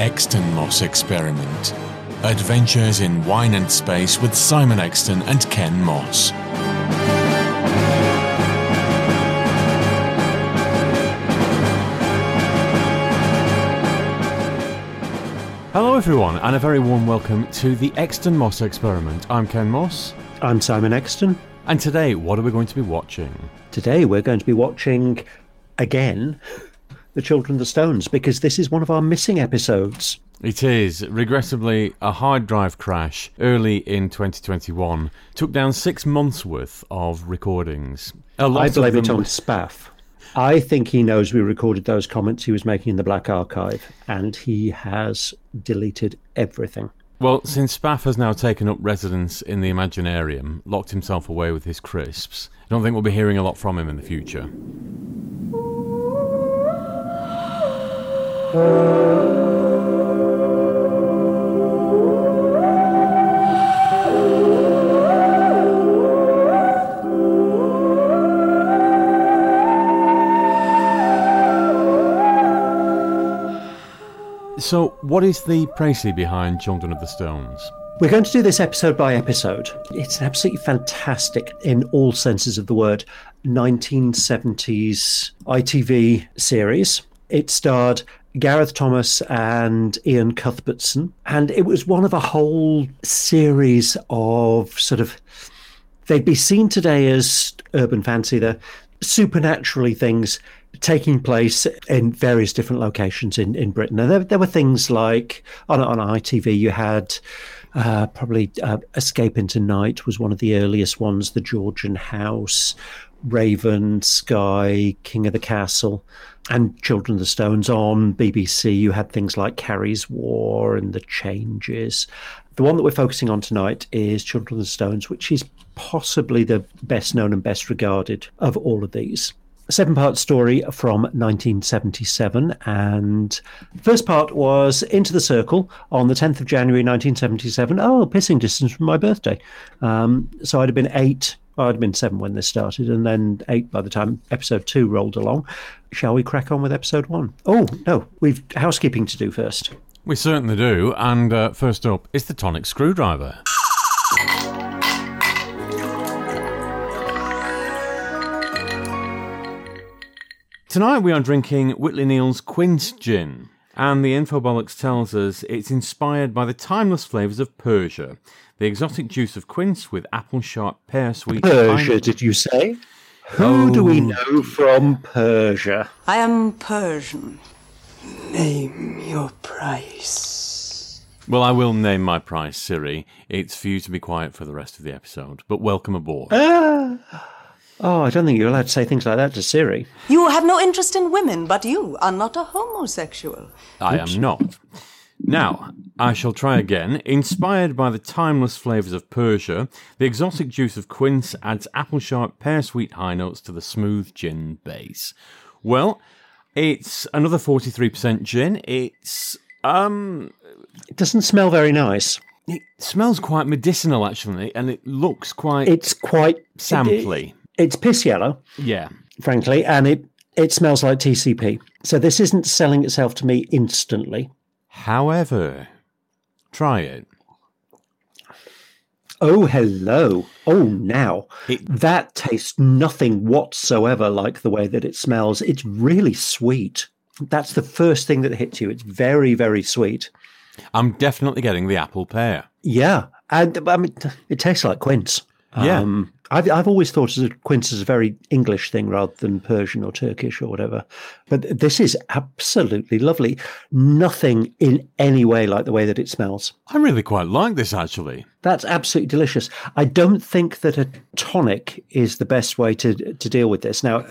Exton Moss Experiment. Adventures in Wine and Space with Simon Exton and Ken Moss. Hello, everyone, and a very warm welcome to the Exton Moss Experiment. I'm Ken Moss, I'm Simon Exton. and today, what are we going to be watching? Today we're going to be watching again The Children of the Stones because this is one of our missing episodes. It is, regrettably, a hard drive crash early in 2021. Took down six months' worth of recordings. A lot I of blame it on Spaff. I think he knows we recorded those comments he was making in the Black Archive and he has deleted everything. Well, since Spaff has now taken up residence in the Imaginarium, locked himself away with his crisps, I don't think we'll be hearing a lot from him in the future. So, what is the précis behind Children of the Stones? We're going to do this episode by episode. It's an absolutely fantastic, in all senses of the word, 1970s ITV series. It starred Gareth Thomas and Iain Cuthbertson, and it was one of a whole series of sort of. They'd be seen today as urban fantasy, the supernaturally things taking place in various different locations in, in Britain. And there, there were things like on, on ITV, you had uh, probably uh, Escape into Night was one of the earliest ones, The Georgian House, Raven, Sky, King of the Castle, and Children of the Stones on BBC. You had things like Carrie's War and The Changes. The one that we're focusing on tonight is Children of the Stones, which is possibly the best known and best regarded of all of these. Seven part story from 1977. And the first part was Into the Circle on the 10th of January 1977. Oh, pissing distance from my birthday. Um, so I'd have been eight. I'd been seven when this started, and then eight by the time episode two rolled along. Shall we crack on with episode one? Oh, no, we've housekeeping to do first. We certainly do, and uh, first up is the tonic screwdriver. Tonight we are drinking Whitley Neill's Quince Gin, and the Infobollocks tells us it's inspired by the timeless flavours of Persia, the exotic juice of quince with apple sharp pear sweet. Persia, pine- did you say? Who do we know from Persia? I am Persian. Name your price. Well, I will name my price, Siri. It's for you to be quiet for the rest of the episode, but welcome aboard. Ah. Oh, I don't think you're allowed to say things like that to Siri. You have no interest in women, but you are not a homosexual. I am not. Now, I shall try again. Inspired by the timeless flavours of Persia, the exotic juice of quince adds apple sharp, pear sweet high notes to the smooth gin base. Well, it's another 43% gin. It's, um, It doesn't smell very nice. it smells quite medicinal actually, and it looks quite It's quite sampley. it- it's piss yellow, yeah. frankly, and it it smells like TCP. So this isn't selling itself to me instantly. However, try it. Oh, hello. Oh, now It- that tastes nothing whatsoever like the way that it smells. It's really sweet. That's the first thing that hits you. It's very, very sweet. I'm definitely getting the apple pear. Yeah, and I mean, it tastes like quince. Yeah. Um, I've I've always thought of quince as a very English thing rather than Persian or Turkish or whatever. But this is absolutely lovely. Nothing in any way like the way that it smells. I really quite like this actually. That's absolutely delicious. I don't think that a tonic is the best way to to deal with this. Now,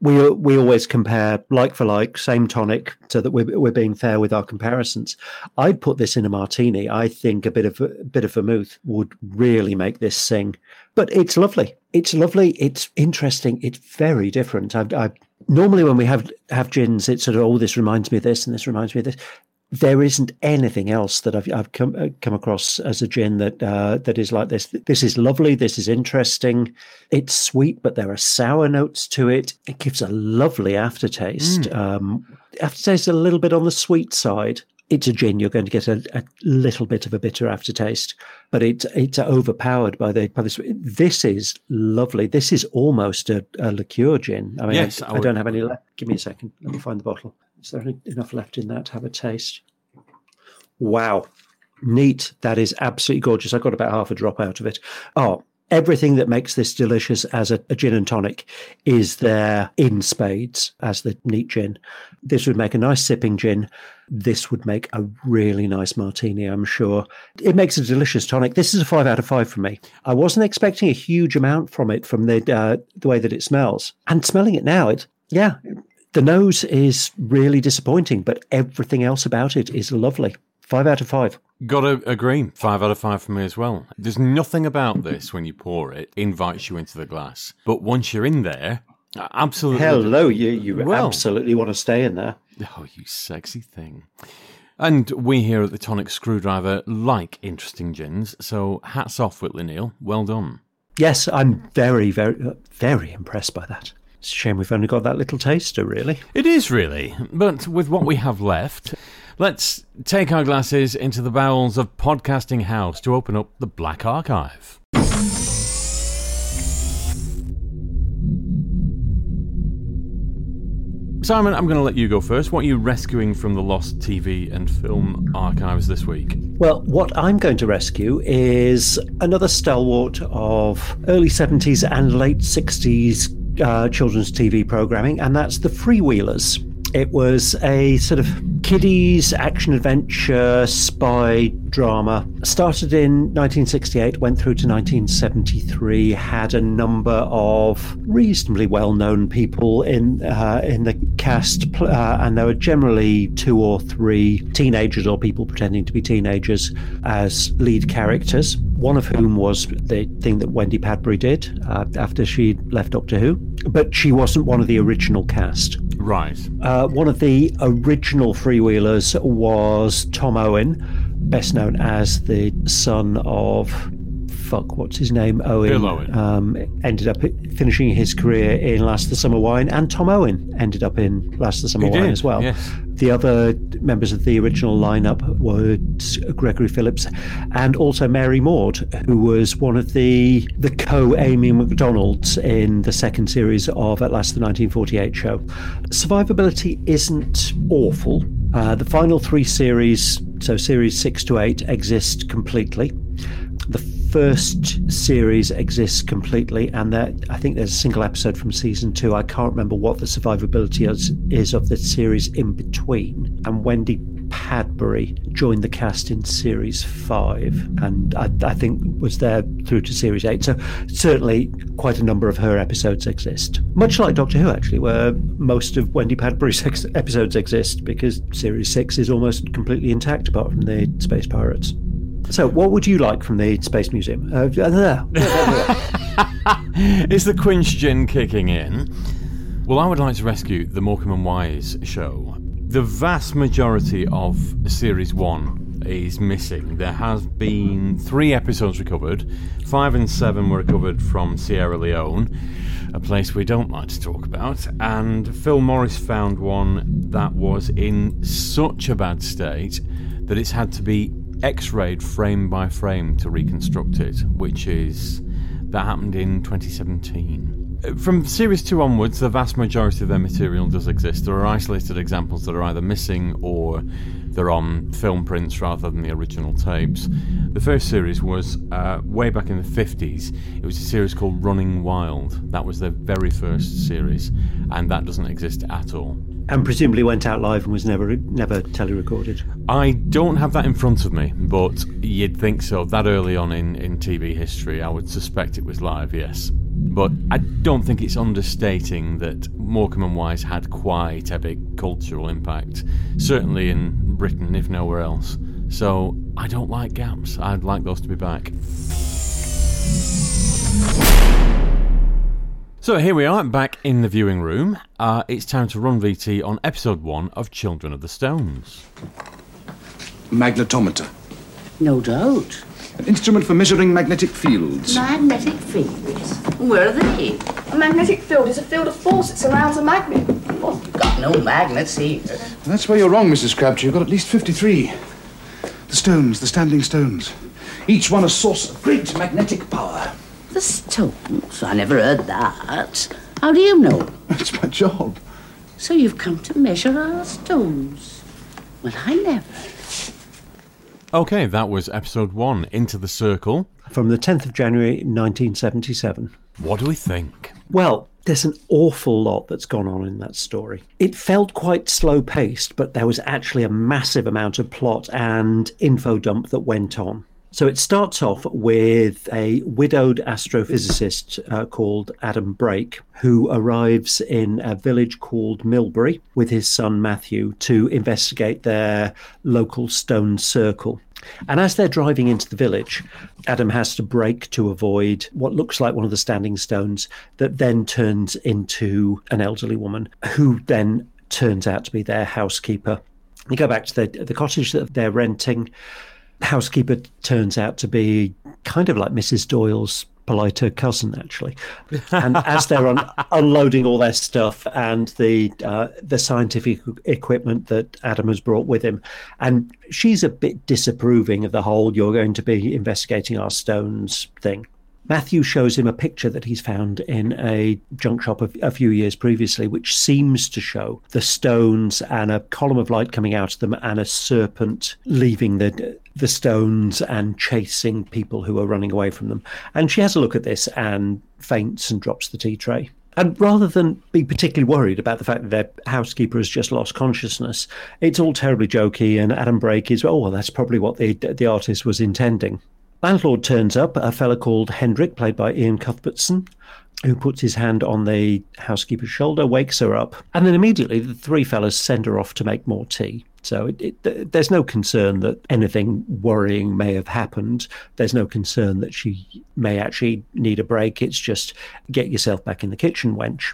we we always compare like for like, same tonic, so that we're we're being fair with our comparisons. I'd put this in a martini. I think a bit of a bit of vermouth would really make this sing. But it's lovely. It's lovely. It's interesting. It's very different. I, I normally when we have have gins, it's sort of oh, this reminds me of this and this reminds me of this there isn't anything else that I've, I've come uh, come across as a gin that uh, that is like this. This is lovely. This is interesting. It's sweet, but there are sour notes to it. It gives a lovely aftertaste. Um, aftertaste a little bit on the sweet side. it's a gin. You're going to get a, a little bit of a bitter aftertaste, but it's it's overpowered by the by this. This is lovely. This is almost a, a liqueur gin. I mean, Yes, I, I I would- don't have any left. Give me a second. Let me find the bottle. Is there enough left in that to have a taste? Wow, neat. That is absolutely gorgeous. I got about half a drop out of it. Oh, everything that makes this delicious as a, a gin and tonic is there in spades as the neat gin. This would make a nice sipping gin. This would make a really nice martini, I'm sure. It makes a delicious tonic. This is a five out of five for me. I wasn't expecting a huge amount from it from the uh, the way that it smells. And smelling it now, it yeah, the nose is really disappointing, but everything else about it is lovely. Five out of five. Gotta agree. Five out of five for me as well. There's nothing about this when you pour it invites you into the glass. But once you're in there, absolutely. Hello, you you Well. absolutely want to stay in there. Oh, you sexy thing. And we here at the Tonic Screwdriver like interesting gins, so hats off, Whitley Neill. Well done. Yes, I'm very, very, very impressed by that. It's a shame we've only got that little taster, really. It is really, but with what we have left, let's take our glasses into the bowels of Podcasting House to open up the Black Archive. Simon, I'm going to let you go first. What are you rescuing from the lost TV and film archives this week? Well, what I'm going to rescue is another stalwart of early 70s and late 60s uh, children's TV programming, and that's The Freewheelers. It was a sort of kiddies action adventure spy drama. Started in 1968, went through to 1973. Had a number of reasonably well-known people in uh, in the cast, uh, and there were generally two or three teenagers or people pretending to be teenagers as lead characters. One of whom was the thing that Wendy Padbury did uh, after she left Doctor Who, but she wasn't one of the original cast. Right. Uh, one of the original freewheelers was Tom Owen, best known as the son of fuck, what's his name? Owen. Bill Owen. Um, ended up finishing his career in Last of the Summer Wine, and Tom Owen ended up in Last of the Summer He Wine did, as well. yes. The other members of the original lineup were Gregory Phillips and also Mary Maude, who was one of the the co-Aimi MacDonalds in the second series of At Last the 1948 show. Survivability isn't awful. Uh, the final three series, so series six to eight, exist completely. First series exists completely, and that I think there's a single episode from season two. I can't remember what the survivability is, is of the series in between. And Wendy Padbury joined the cast in series five, and I, I think was there through to series eight. So certainly, quite a number of her episodes exist. Much like Doctor Who, actually, where most of Wendy Padbury's ex- episodes exist, because series six is almost completely intact apart from the Space Pirates. So, what would you like from the Space Museum? Uh, Is the Quinch gin kicking in? Well, I would like to rescue the Morecambe and Wise show. The vast majority of Series 1 is missing. There has been three episodes recovered. Five and seven were recovered from Sierra Leone, a place we don't like to talk about. And Phil Morris found one that was in such a bad state that it's had to be x rayed frame by frame to reconstruct it, which is. That happened in 2017. Uh, From Series 2 onwards, the vast majority of their material does exist. There are isolated examples that are either missing or they're on film prints rather than the original tapes. The first series was uh, way back in the 50s. It was a series called Running Wild. That was their very first series, and that doesn't exist at all. And presumably went out live and was never never tele-recorded. I don't have that in front of me, but you'd think so. That early on in, in TV history, I would suspect it was live, yes. But I don't think it's understating that Morecambe and Wise had quite a big cultural impact, certainly in Britain, if nowhere else. So I don't like gaps. I'd like those to be back. So here we are, back in the viewing room. Uh, it's time to run VT on episode one of Children of the Stones. Magnetometer. No doubt. An instrument for measuring magnetic fields. Magnetic fields. Where are they? A magnetic field is a field of force that surrounds a magnet. Oh, got No magnets here. That's where you're wrong, Mrs. Crabtree. You've got at least 53. The stones, the standing stones. Each one a source of great magnetic power. The stones? I never heard that. How do you know? It's my job. So you've come to measure our stones? Well, I never. Okay, that was episode one, Into the Circle. From the 10th of January 1977. What do we think? Well, there's an awful lot that's gone on in that story. It felt quite slow paced, but there was actually a massive amount of plot and info dump that went on. So it starts off with a widowed astrophysicist uh, called Adam Brake, who arrives in a village called Milbury with his son Matthew to investigate their local stone circle. And as they're driving into the village, Adam has to brake to avoid what looks like one of the standing stones that then turns into an elderly woman who then turns out to be their housekeeper. They go back to the, the cottage that they're renting. Housekeeper turns out to be kind of like Mrs. Doyle's politer cousin, actually. And as they're un- unloading all their stuff and the uh, the scientific equipment that Adam has brought with him, and she's a bit disapproving of the whole "you're going to be investigating our stones" thing. Matthew shows him a picture that he's found in a junk shop a, a, few years previously, which seems to show the stones and a column of light coming out of them and a serpent leaving the the stones and chasing people who are running away from them. And she has a look at this and faints and drops the tea tray. And rather than be particularly worried about the fact that their housekeeper has just lost consciousness, it's all terribly jokey. And Adam Brake is, oh, well, that's probably what the the artist was intending. Landlord turns up, a fellow called Hendrick, played by Iain Cuthbertson, who puts his hand on the housekeeper's shoulder, wakes her up, and then immediately the three fellows send her off to make more tea. So it, it, there's no concern that anything worrying may have happened. There's no concern that she may actually need a break. It's just get yourself back in the kitchen, wench.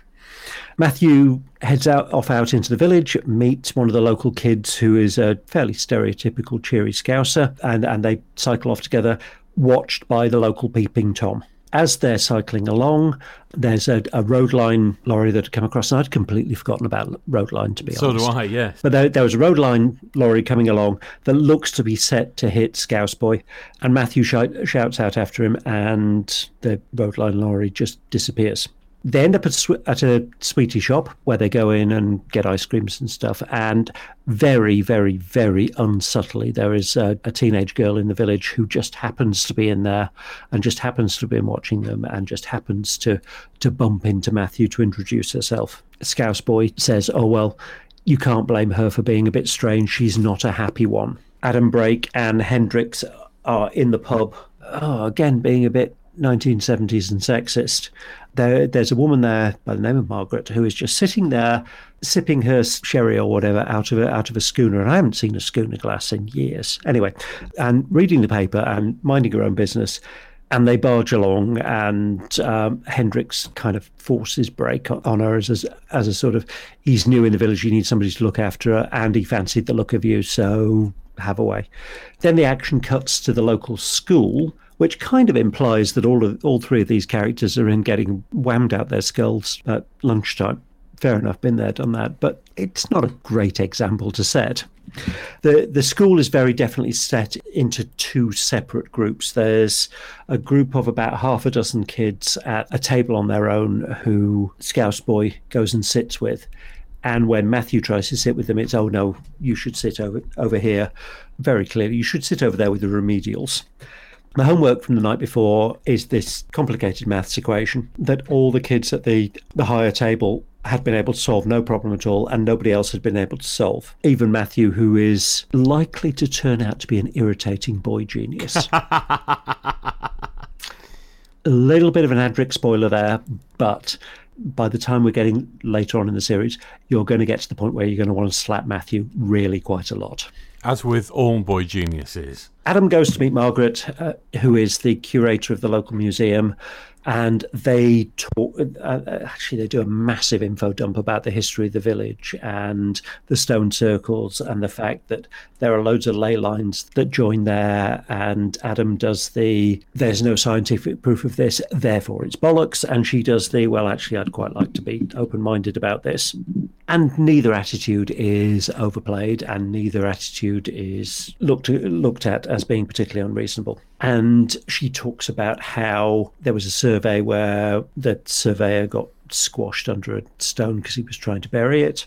Matthew heads out off out into the village, meets one of the local kids who is a fairly stereotypical cheery scouser, and, and they cycle off together, watched by the local peeping Tom as they're cycling along, there's a, a road line lorry that had come across, and I'd completely forgotten about road line to be so honest. So do I, yes. But there, there, was a road line lorry coming along that looks to be set to hit Scouse Boy, and Matthew sh- shouts out after him, and the road line lorry just disappears they end up at, at a sweetie shop where they go in and get ice creams and stuff. And very, very, very unsubtly, there is a, a, teenage girl in the village who just happens to be in there and just happens to be watching them and just happens to to bump into Matthew to introduce herself. Scouse boy says, "Oh well, you can't blame her for being a bit strange. She's not a happy one." Adam Brake and Hendricks are in the pub. Oh, again, being a bit 1970s and sexist. There, there's a woman there by the name of Margaret who is just sitting there, sipping her sherry or whatever out of a, out of a schooner, and I haven't seen a schooner glass in years. Anyway, and reading the paper and minding her own business. And they barge along, and um, Hendricks kind of forces break on her as a, as a sort of he's new in the village, you need somebody to look after her, and he fancied the look of you, so have a way. Then the action cuts to the local school which kind of implies that all of all three of these characters are in getting whammed out their skulls at lunchtime. Fair enough, been there, done that, but it's not a great example to set. The the school is very definitely set into two separate groups. There's a group of about half a dozen kids at a table on their own who Scouse Boy goes and sits with. And when Matthew tries to sit with them, it's oh no, you should sit over over here. Very clearly, you should sit over there with the remedials. My homework from the night before is this complicated maths equation that all the kids at the, the higher table had been able to solve no problem at all, and nobody else had been able to solve. Even Matthew, who is likely to turn out to be an irritating boy genius. a little bit of an Adric spoiler there, but by the time we're getting later on in the series, you're going to get to the point where you're going to want to slap Matthew really quite a lot. As with all boy geniuses. Adam goes to meet Margaret, uh, who is the curator of the local museum. And they talk. Uh, actually, they do a massive info dump about the history of the village and the stone circles and the fact that there are loads of ley lines that join there. And Adam does the "there's no scientific proof of this, therefore it's bollocks," and she does the "well, actually, I'd quite like to be open-minded about this." And neither attitude is overplayed, and neither attitude is looked looked at as being particularly unreasonable. And she talks about how there was a survey where the surveyor got squashed under a stone because he was trying to bury it.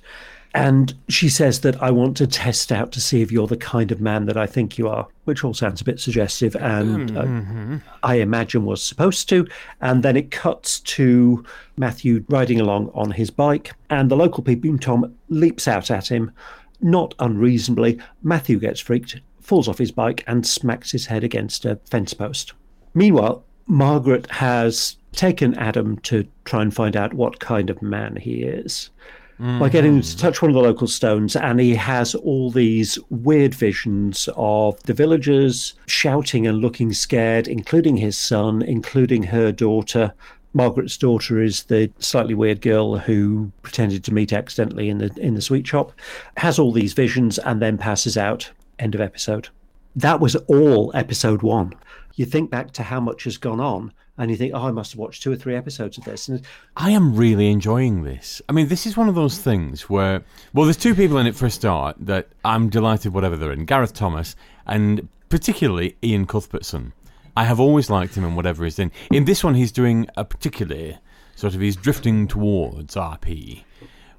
And she says that I want to test out to see if you're the kind of man that I think you are, which all sounds a bit suggestive and uh, I imagine was supposed to. And then it cuts to Matthew riding along on his bike, and the local peeping Tom leaps out at him, not unreasonably. Matthew gets freaked, falls off his bike, and smacks his head against a fence post. Meanwhile, Margaret has taken Adam to try and find out what kind of man he is by getting him to mm. touch one of the local stones, and he has all these weird visions of the villagers shouting and looking scared, including his son, including her daughter. Margaret's daughter is the slightly weird girl who pretended to meet accidentally in the in the sweet shop, has all these visions, and then passes out. End of episode. That was all episode one. You think back to how much has gone on, and you think, oh, I must have watched two or three episodes of this. And I am really enjoying this. I mean, this is one of those things where, well, there's two people in it for a start that I'm delighted whatever they're in Gareth Thomas and particularly Iain Cuthbertson. I have always liked him in whatever he's in. In this one, he's doing a particularly sort of, he's drifting towards RP.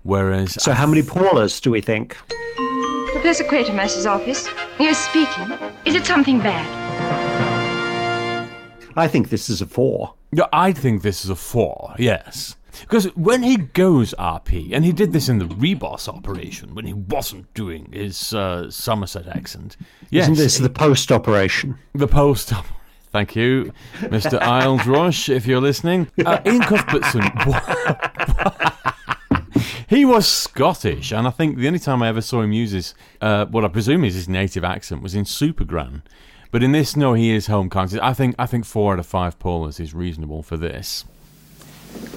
Whereas. so, how many Paulas do we think? Professor Quatermass's office. Yes, speaking. Is it something bad? I think this is a four. Yeah, I think this is a four, yes. Because when he goes RP, and he did this in the Ribos operation when he wasn't doing his uh, Somerset accent. Yes, Isn't this the post operation? the post op. Thank you, Mr. Isles Rush, if you're listening. Uh, Iain Cuthbertson. he was Scottish, and I think the only time I ever saw him use his, uh, what I presume is his native accent, was in Supergran. But in this, no, he is home country. I think I think four out of five Paulas is reasonable for this.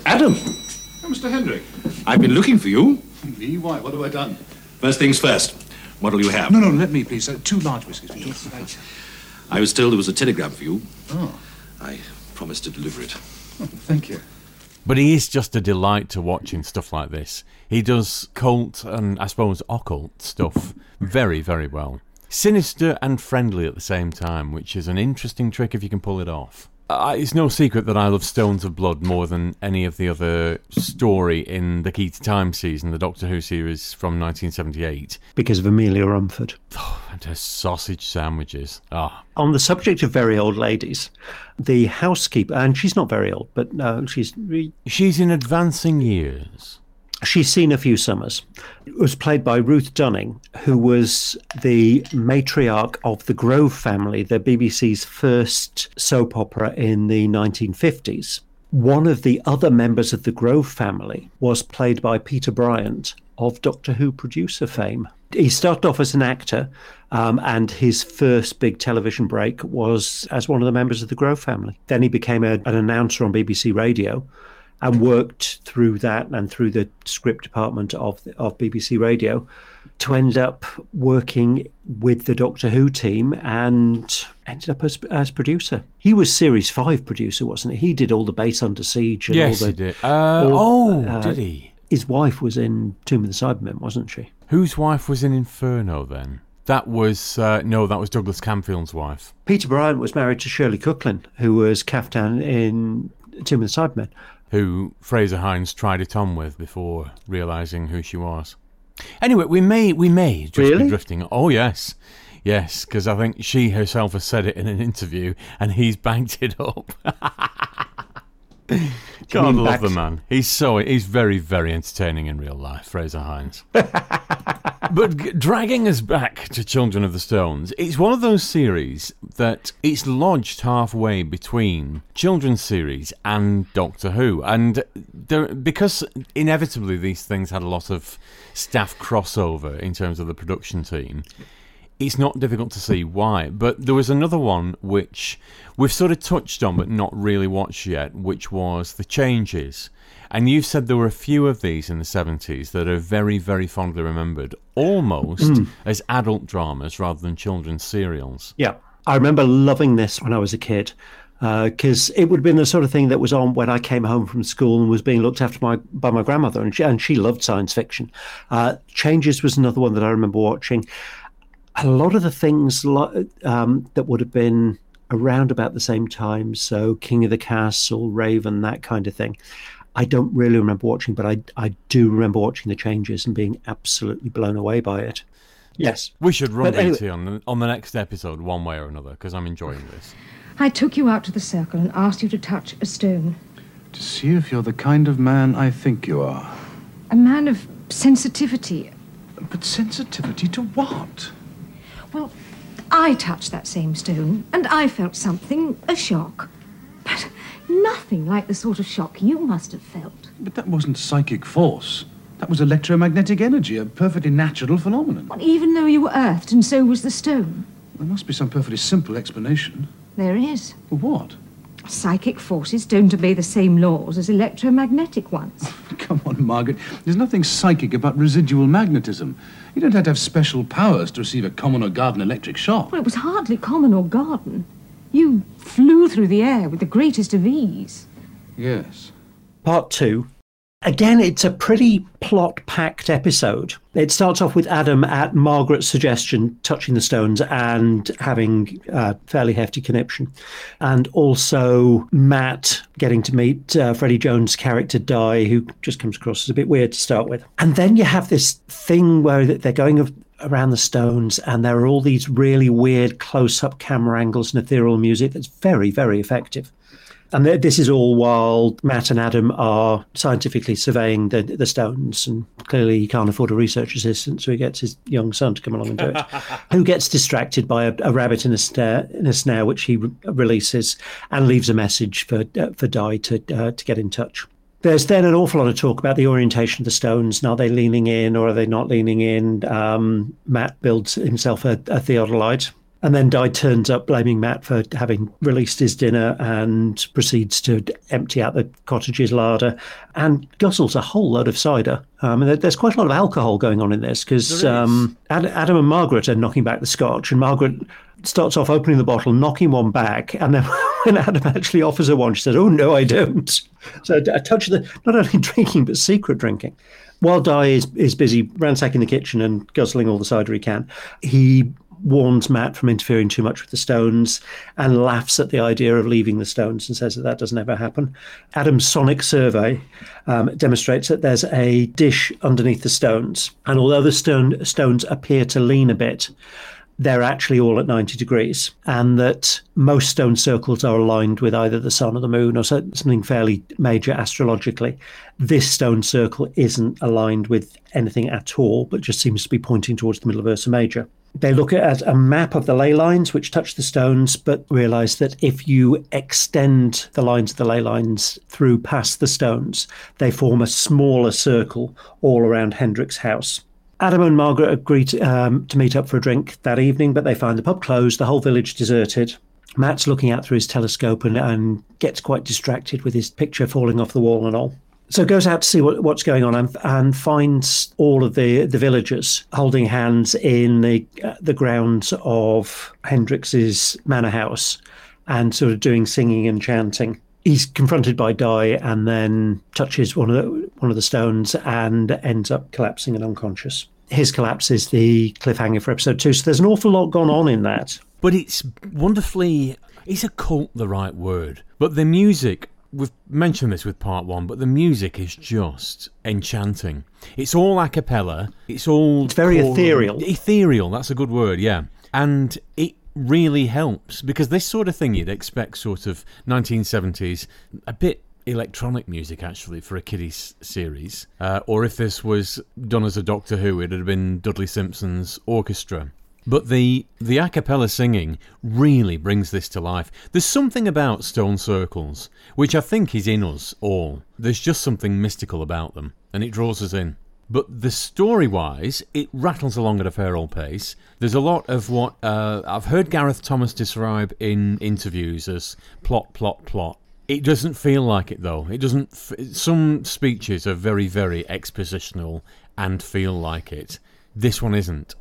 Adam, Oh, Mr. Hendrick. I've been looking for you. Me? Why? What have I done? First things first. What'll you have? No, no, let me, please. Uh, two large whiskies. please. I was told there was a telegram for you. Oh, I promised to deliver it. thank you. But he is just a delight to watch watching stuff like this. He does cult and I suppose occult stuff very, very well. Sinister and friendly at the same time, which is an interesting trick if you can pull it off. Uh, it's no secret that I love Stones of Blood more than any of the other story in the Key to Time season, the Doctor Who series from 1978. Because of Amelia Rumford. And her sausage sandwiches. Ah, On the subject of very old ladies, the housekeeper, and she's not very old, but no, she's she's in advancing years. She's seen a few summers. It was played by Ruth Dunning, who was the matriarch of the Grove family, the BBC's first soap opera in the 1950s. One of the other members of the Grove family was played by Peter Bryant of Doctor Who producer fame. He started off as an actor, um, and his first big television break was as one of the members of the Grove family. Then he became a, an announcer on BBC Radio and worked through that and through the script department of of BBC Radio to end up working with the Doctor Who team and ended up as, as producer. He was series five producer, wasn't he? He did all the base under siege. And Yes, all the, he did. Uh, all- oh, uh, did he? His wife was in Tomb of the Cybermen, wasn't she? Whose wife was in Inferno then? That was uh, no, that was Douglas Camfield's wife. Peter Bryant was married to Shirley Cooklin, who was Kaftan in Tomb of the Cybermen. Who Fraser Hines tried it on with before realizing who she was. Anyway, we may we may just Really? be drifting. Oh yes, yes, because I think she herself has said it in an interview, and he's banked it up. God love the man. He's so he's very very entertaining in real life, Fraser Hines. but g- dragging us back to Children of the Stones, it's one of those series that it's lodged halfway between children's series and Doctor Who, and there because inevitably these things had a lot of staff crossover in terms of the production team. It's not difficult to see why. But there was another one which we've sort of touched on but not really watched yet, which was The Changes. And you've said there were a few of these in the 70s that are very, very fondly remembered, almost Mm. as adult dramas rather than children's serials. Yeah. I remember loving this when I was a kid because it would have been the sort of thing that was on when I came home from school and was being looked after my, by my grandmother, and she, and she loved science fiction. Uh, Changes was another one that I remember watching. A lot of the things um, that would have been around about the same time, so King of the Castle, Raven, that kind of thing. I don't really remember watching, but I I do remember watching the changes and being absolutely blown away by it. Yes, We should run But anyway- BT on, the, on the next episode, one way or another, because I'm enjoying this. I took you out to the circle and asked you to touch a stone. To see if you're the kind of man I think you are. A man of sensitivity. But sensitivity to what? Well, I touched that same stone and I felt something, a shock. But nothing like the sort of shock you must have felt. But that wasn't psychic force. That was electromagnetic energy, a perfectly natural phenomenon. Well, even though you were earthed and so was the stone. There must be some perfectly simple explanation. There is. Well, what? Psychic forces don't obey the same laws as electromagnetic ones. Come on, Margaret. There's nothing psychic about residual magnetism. You don't have to have special powers to receive a common or garden electric shock. Well, it was hardly common or garden. You flew through the air with the greatest of ease. Yes. part two. Again, it's a pretty plot packed episode. It starts off with Adam at Margaret's suggestion touching the stones and having a fairly hefty conniption. And also Matt getting to meet uh, Freddie Jones' character Dai, who just comes across as a bit weird to start with. And then you have this thing where they're going around the stones and there are all these really weird close up camera angles and ethereal music that's very, very effective. And th- this is all while Matt and Adam are scientifically surveying the, the stones. And clearly, he can't afford a research assistant, so he gets his young son to come along and do it. Who gets distracted by a, a rabbit in a snare, in a snare which he re- releases and leaves a message for uh, for Dai to uh, to get in touch. There's then an awful lot of talk about the orientation of the stones. And are they leaning in or are they not leaning in? Um, Matt builds himself a, a theodolite. And then Dai turns up blaming Matt for having released his dinner and proceeds to empty out the cottage's larder and guzzles a whole load of cider. Um, and there's quite a lot of alcohol going on in this because um, Ad- Adam and Margaret are knocking back the scotch, and Margaret starts off opening the bottle, knocking one back, and then when Adam actually offers her one, she says, "Oh no, I don't." So a touch of the not only drinking but secret drinking. While Dai is, is busy ransacking the kitchen and guzzling all the cider he can, he warns Matt from interfering too much with the stones and laughs at the idea of leaving the stones and says that that doesn't ever happen. Adam's sonic survey um, demonstrates that there's a dish underneath the stones, and although the stone stones appear to lean a bit, they're actually all at 90 degrees, and that most stone circles are aligned with either the sun or the moon or something fairly major astrologically. This stone circle isn't aligned with anything at all, but just seems to be pointing towards the middle of Ursa Major. They look at a map of the ley lines which touch the stones, but realize that if you extend the lines of the ley lines through past the stones, they form a smaller circle all around Hendrick's house. Adam and Margaret agree to, um, to meet up for a drink that evening, but they find the pub closed, the whole village deserted. Matt's looking out through his telescope and, and gets quite distracted with his picture falling off the wall and all. So goes out to see what, what's going on and, and finds all of the, the villagers holding hands in the uh, the grounds of Hendrick's manor house and sort of doing singing and chanting. He's confronted by Dai and then touches one of the one of the stones and ends up collapsing and unconscious. His collapse is the cliffhanger for episode two. So there's an awful lot gone on in that. But it's wonderfully. Is a cult the right word? But the music. We've mentioned this with part one, but the music is just enchanting. It's all a cappella. It's all. It's very choral- ethereal. Ethereal, that's a good word, yeah. And it really helps because this sort of thing you'd expect, sort of 1970s, a bit electronic music actually for a kiddies series. Uh, or if this was done as a Doctor Who, it'd have been Dudley Simpson's orchestra. But the the a cappella singing really brings this to life. There's something about stone circles which I think is in us all. There's just something mystical about them, and it draws us in. But the story wise, it rattles along at a fair old pace. There's a lot of what uh, I've heard Gareth Thomas describe in interviews as plot, plot, plot. It doesn't feel like it though. It doesn't. F- some speeches are very, very expositional and feel like it. This one isn't.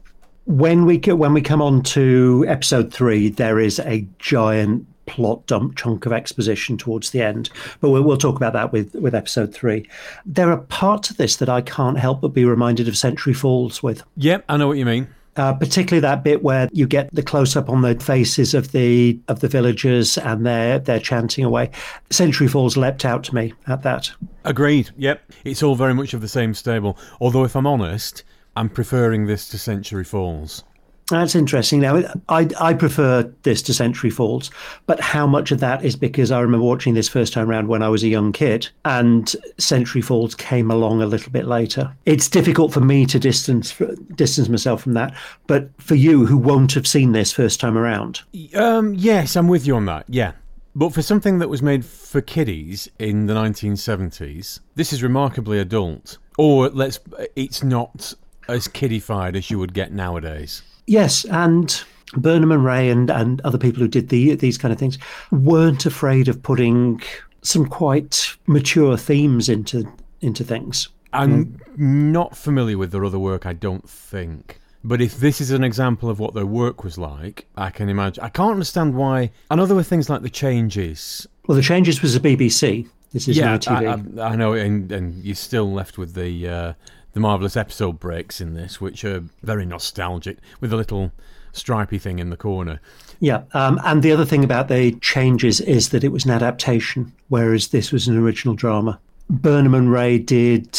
When we when we come on to episode three, there is a giant plot dump chunk of exposition towards the end, but we'll, we'll talk about that with with episode three. There are parts of this that I can't help but be reminded of Century Falls with. Yep, I know what you mean. Uh, particularly that bit where you get the close up on the faces of the of the villagers and they're they're chanting away. Century Falls leapt out to me at that. Agreed. Yep, it's all very much of the same stable. Although, if I'm honest, I'm preferring this to Century Falls. That's interesting. Now, I I prefer this to Century Falls, but how much of that is because I remember watching this first time around when I was a young kid, and Century Falls came along a little bit later. It's difficult for me to distance distance myself from that, but for you who won't have seen this first time around, Um, yes, I'm with you on that. Yeah. But for something that was made for kiddies in the 1970s, this is remarkably adult. Or let's, it's not as kiddified as you would get nowadays. Yes, and. Burnham and Ray and, and other people who did the these kind of things weren't afraid of putting some quite mature themes into into things. I'm not familiar with their other work, I don't think. But if this is an example of what their work was like, I can imagine. I can't understand why. I know there were things like the changes. Well, the changes was the BBC. This is yeah, now TV. I, I, I know, and, and you're still left with the uh, the marvelous episode breaks in this, which are very nostalgic, with a little stripy thing in the corner. Yeah, um, and the other thing about the changes is that it was an adaptation, whereas this was an original drama. Burnham and Ray did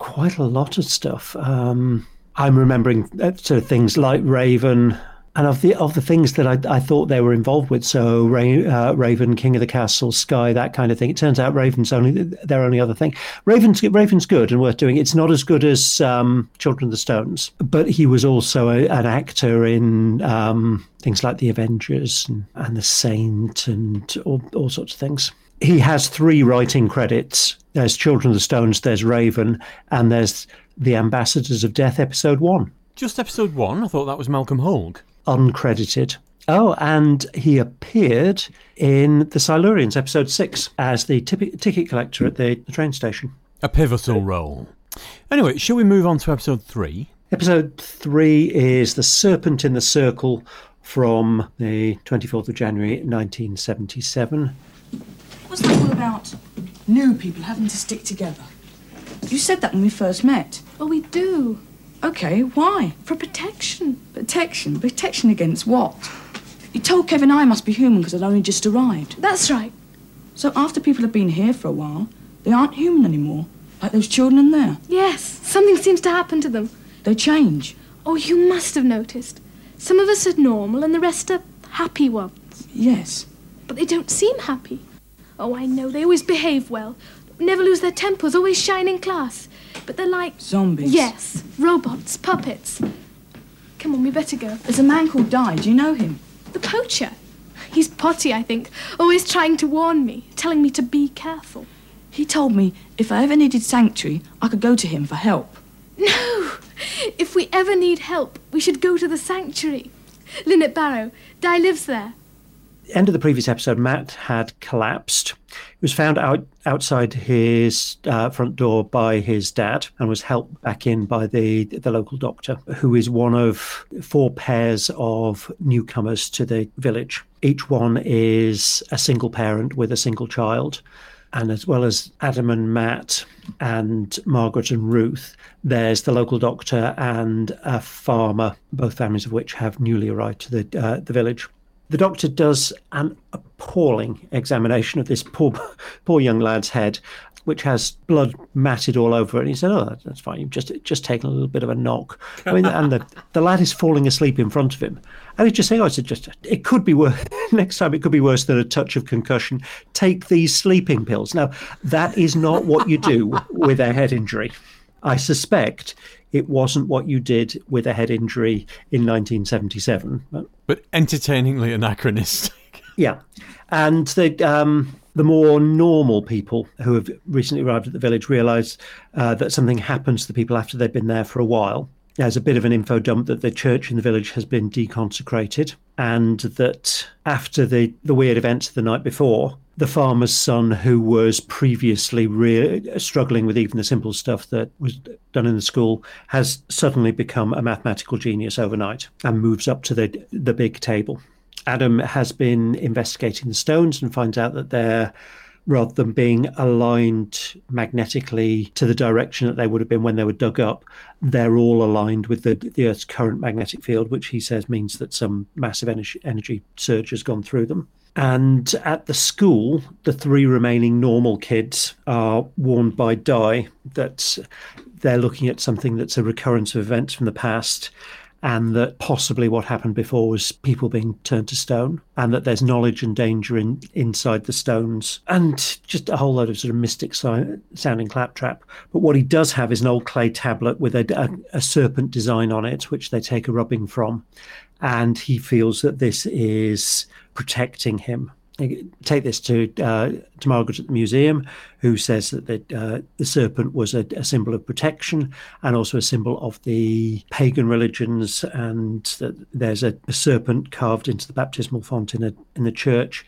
quite a lot of stuff. Um, I'm remembering uh, sort of things like Raven, and of the of the things that I, I thought they were involved with. So uh, Raven, King of the Castle, Sky, that kind of thing. It turns out Raven's only their only other thing. Raven's Raven's good and worth doing. It's not as good as um, Children of the Stones, but he was also a, an actor in um, things like The Avengers and, and The Saint and all, all sorts of things. He has three writing credits. There's Children of the Stones, there's Raven, and there's The Ambassadors of Death, episode one, Just episode one, I thought that was Malcolm Hulke. Uncredited. Oh, and he appeared in The Silurians, episode six, as the tipi- ticket collector at the, the train station. A pivotal role. Anyway, shall we move on to episode three? Episode three is The Serpent in the Circle from the 24th of January 1977. What's that all about? New people having to stick together. You said that when we first met. Oh, we do. Okay, why? For protection. Protection? Protection against what? You told Kevin I must be human because I'd only just arrived. That's right. So after people have been here for a while, they aren't human anymore. Like those children in there. Yes, something seems to happen to them. They change. Oh, you must have noticed. Some of us are normal and the rest are happy ones. Yes. But they don't seem happy. Oh, I know, they always behave well. Never lose their tempers, always shine in class. But they're like. Zombies. Yes, robots, puppets. Come on, we better go. There's a man called Dai. Do you know him? The poacher. He's potty, I think, always trying to warn me, telling me to be careful. He told me if I ever needed sanctuary, I could go to him for help. No! If we ever need help, we should go to the sanctuary. Linnet Barrow. Dai lives there. End of the previous episode, Matt had collapsed. He was found out outside his uh, front door by his dad and was helped back in by the the local doctor, who is one of four pairs of newcomers to the village. Each one is a single parent with a single child. And as well as Adam and Matt and Margaret and Ruth, there's the local doctor and a farmer, both families of which have newly arrived to the uh, the village. The doctor does an appalling examination of this poor, poor young lad's head, which has blood matted all over it. And he said, "Oh, that's fine. You've just just taken a little bit of a knock." I mean, and the, the lad is falling asleep in front of him, and he's just saying, "Oh, it's just it could be worse next time. It could be worse than a touch of concussion. Take these sleeping pills." Now, that is not what you do with a head injury. I suspect it wasn't what you did with a head injury in 1977. But But entertainingly anachronistic. yeah, and the um, the more normal people who have recently arrived at the village realise uh, that something happens to the people after they've been there for a while. There's a bit of an info dump that the church in the village has been deconsecrated, and that after the, the weird events of the night before, the farmer's son, who was previously re- struggling with even the simple stuff that was done in the school, has suddenly become a mathematical genius overnight and moves up to the the big table. Adam has been investigating the stones and finds out that they're rather than being aligned magnetically to the direction that they would have been when they were dug up, they're all aligned with the, the Earth's current magnetic field, which he says means that some massive energy, energy surge has gone through them. And at the school, the three remaining normal kids are warned by Dai that they're looking at something that's a recurrence of events from the past and that possibly what happened before was people being turned to stone, and that there's knowledge and danger in inside the stones, and just a whole load of sort of mystic si- sounding claptrap. But what he does have is an old clay tablet with a, a, a serpent design on it, which they take a rubbing from, and he feels that this is protecting him take this to uh, to Margaret at the museum, who says that the, uh, the serpent was a, a, symbol of protection and also a symbol of the pagan religions, and that there's a, a, serpent carved into the baptismal font in a, in the church,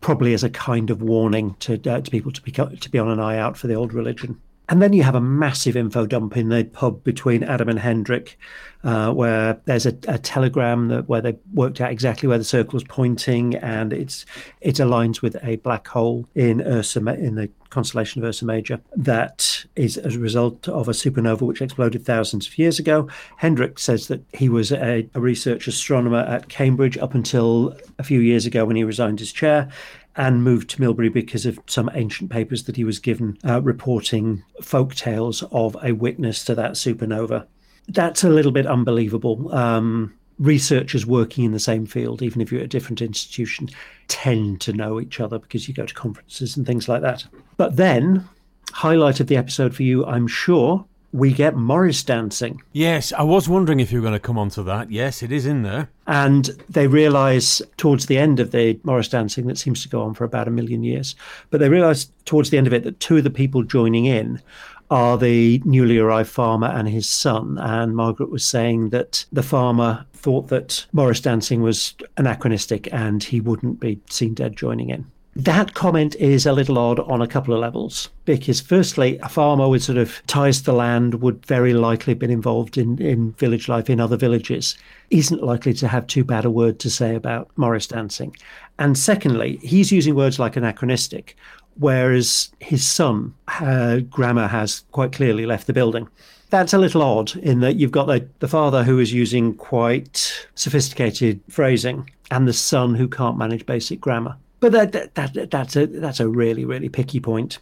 probably as a kind of warning to uh, to people to be to be on an eye out for the old religion. And then you have a massive info dump in the pub between Adam and Hendrick, uh, where there's a, a, telegram that where they worked out exactly where the circle is pointing, and it's it aligns with a black hole in Ursa in the constellation of Ursa Major that is as a result of a supernova which exploded thousands of years ago. Hendrick says that he was a, a research astronomer at Cambridge up until a few years ago when he resigned his chair and moved to Milbury because of some ancient papers that he was given uh, reporting folk tales of a witness to that supernova. That's a little bit unbelievable. Um, researchers working in the same field, even if you're at a different institution, tend to know each other because you go to conferences and things like that. But then, highlight of the episode for you, I'm sure, we get Morris dancing. Yes, I was wondering if you were going to come on to that. Yes, it is in there. And they realise towards the end of the Morris dancing, that seems to go on for about a million years, but they realise towards the end of it that two of the people joining in are the newly arrived farmer and his son. And Margaret was saying that the farmer thought that Morris dancing was anachronistic and he wouldn't be seen dead joining in. That comment is a little odd on a couple of levels because, firstly, a farmer with sort of ties to the land would very likely have been involved in, in village life in other villages, isn't likely to have too bad a word to say about Morris dancing. And secondly, he's using words like anachronistic, whereas his son, grammar has quite clearly left the building that's a little odd in that you've got the, the father who is using quite sophisticated phrasing and the son who can't manage basic grammar. But that, that, that, that's a that's a really really picky point.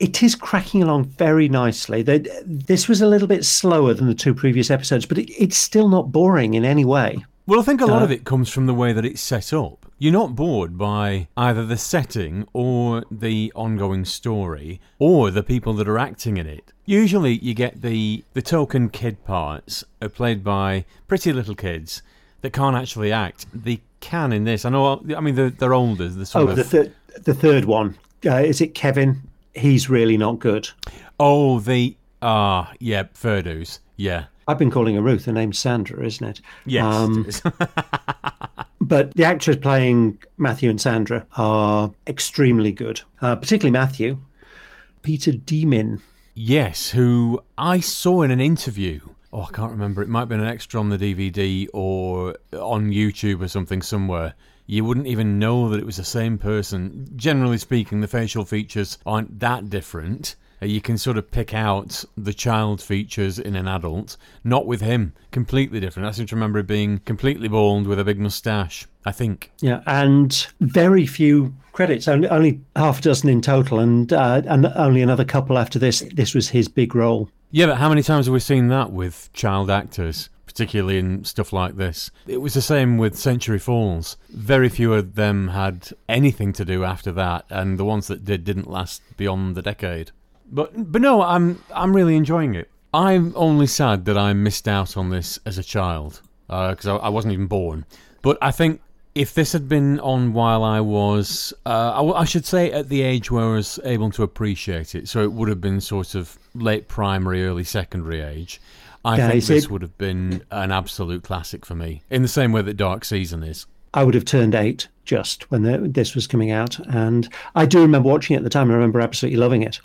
It is cracking along very nicely. This was a little bit slower than the two previous episodes, but it, it's still not boring in any way. Well, I think a lot uh, of it comes from the way that it's set up. You're not bored by either the setting or the ongoing story or the people that are acting in it. Usually, you get the the token kid parts are played by pretty little kids that can't actually act. The can in this. I know. I mean, they're, they're older. The oh, of... the third, the third one. Uh, is it Kevin? He's really not good. Oh, the ah, uh, yeah, Ferdows. Yeah, I've been calling her Ruth. Her name's Sandra, isn't it? Yes. Um, it but the actors playing Matthew and Sandra are extremely good, uh, particularly Matthew. Peter Demin. Yes, who I saw in an interview oh, I can't remember. It might have been an extra on the DVD or on YouTube or something somewhere. You wouldn't even know that it was the same person. Generally speaking, the facial features aren't that different. Uh, you can sort of pick out the child features in an adult. Not with him. Completely different. I seem to remember it being completely bald with a big moustache, I think. Yeah, and very few credits, only, only half a dozen in total, and, uh, and only another couple after this. This was his big role. Yeah, but how many times have we seen that with child actors, particularly in stuff like this? It was the same with Century Falls. Very few of them had anything to do after that, and the ones that did didn't last beyond the decade. But but no, I'm I'm really enjoying it. I'm only sad that I missed out on this as a child because uh, I, I wasn't even born. But I think if this had been on while I was, uh, I, w- I should say, at the age where I was able to appreciate it, so it would have been sort of late primary, early secondary age. I Yeah, think this would have been an absolute classic for me, in the same way that Dark Season is. I would have turned eight just when the, this was coming out, and I do remember watching it at the time. I remember absolutely loving it.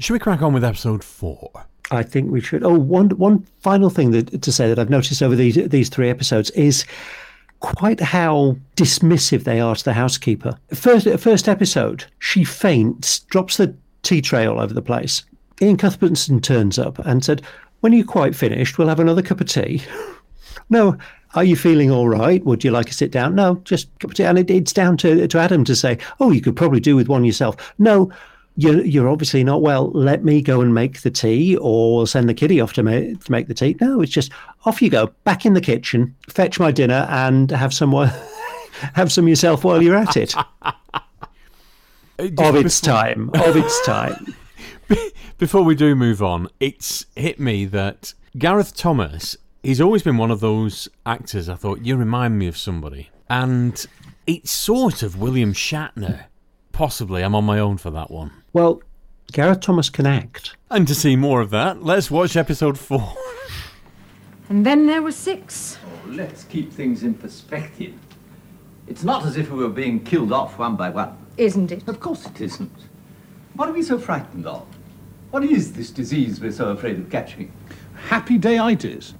Should we crack on with episode four? I think we should. Oh, one one final thing that, to say that I've noticed over these these three episodes is quite how dismissive they are to the housekeeper. First first episode, she faints, drops the tea tray all over the place. Iain Cuthbertson turns up and said, "When you're quite finished, we'll have another cup of tea." no. Are you feeling all right? Would you like to sit down? No, just cup of tea. And it, it's down to, to Adam to say, oh, you could probably do with one yourself. No, you're, you're obviously not well. Let me go and make the tea or send the kiddie off to make, to make the tea. No, it's just off you go, back in the kitchen, fetch my dinner and have some, have some yourself while you're at it. of its time, of its time. Before we do move on, it's hit me that Gareth Thomas, he's always been one of those actors I thought, you remind me of somebody. And it's sort of William Shatner. Possibly, I'm on my own for that one. Well, Gareth Thomas can act. And to see more of that, let's watch episode four. And then there were six. Oh, let's keep things in perspective. It's not as if we were being killed off one by one. Isn't it? Of course it isn't. What are we so frightened of? What is this disease we're so afraid of catching? Happy dayitis.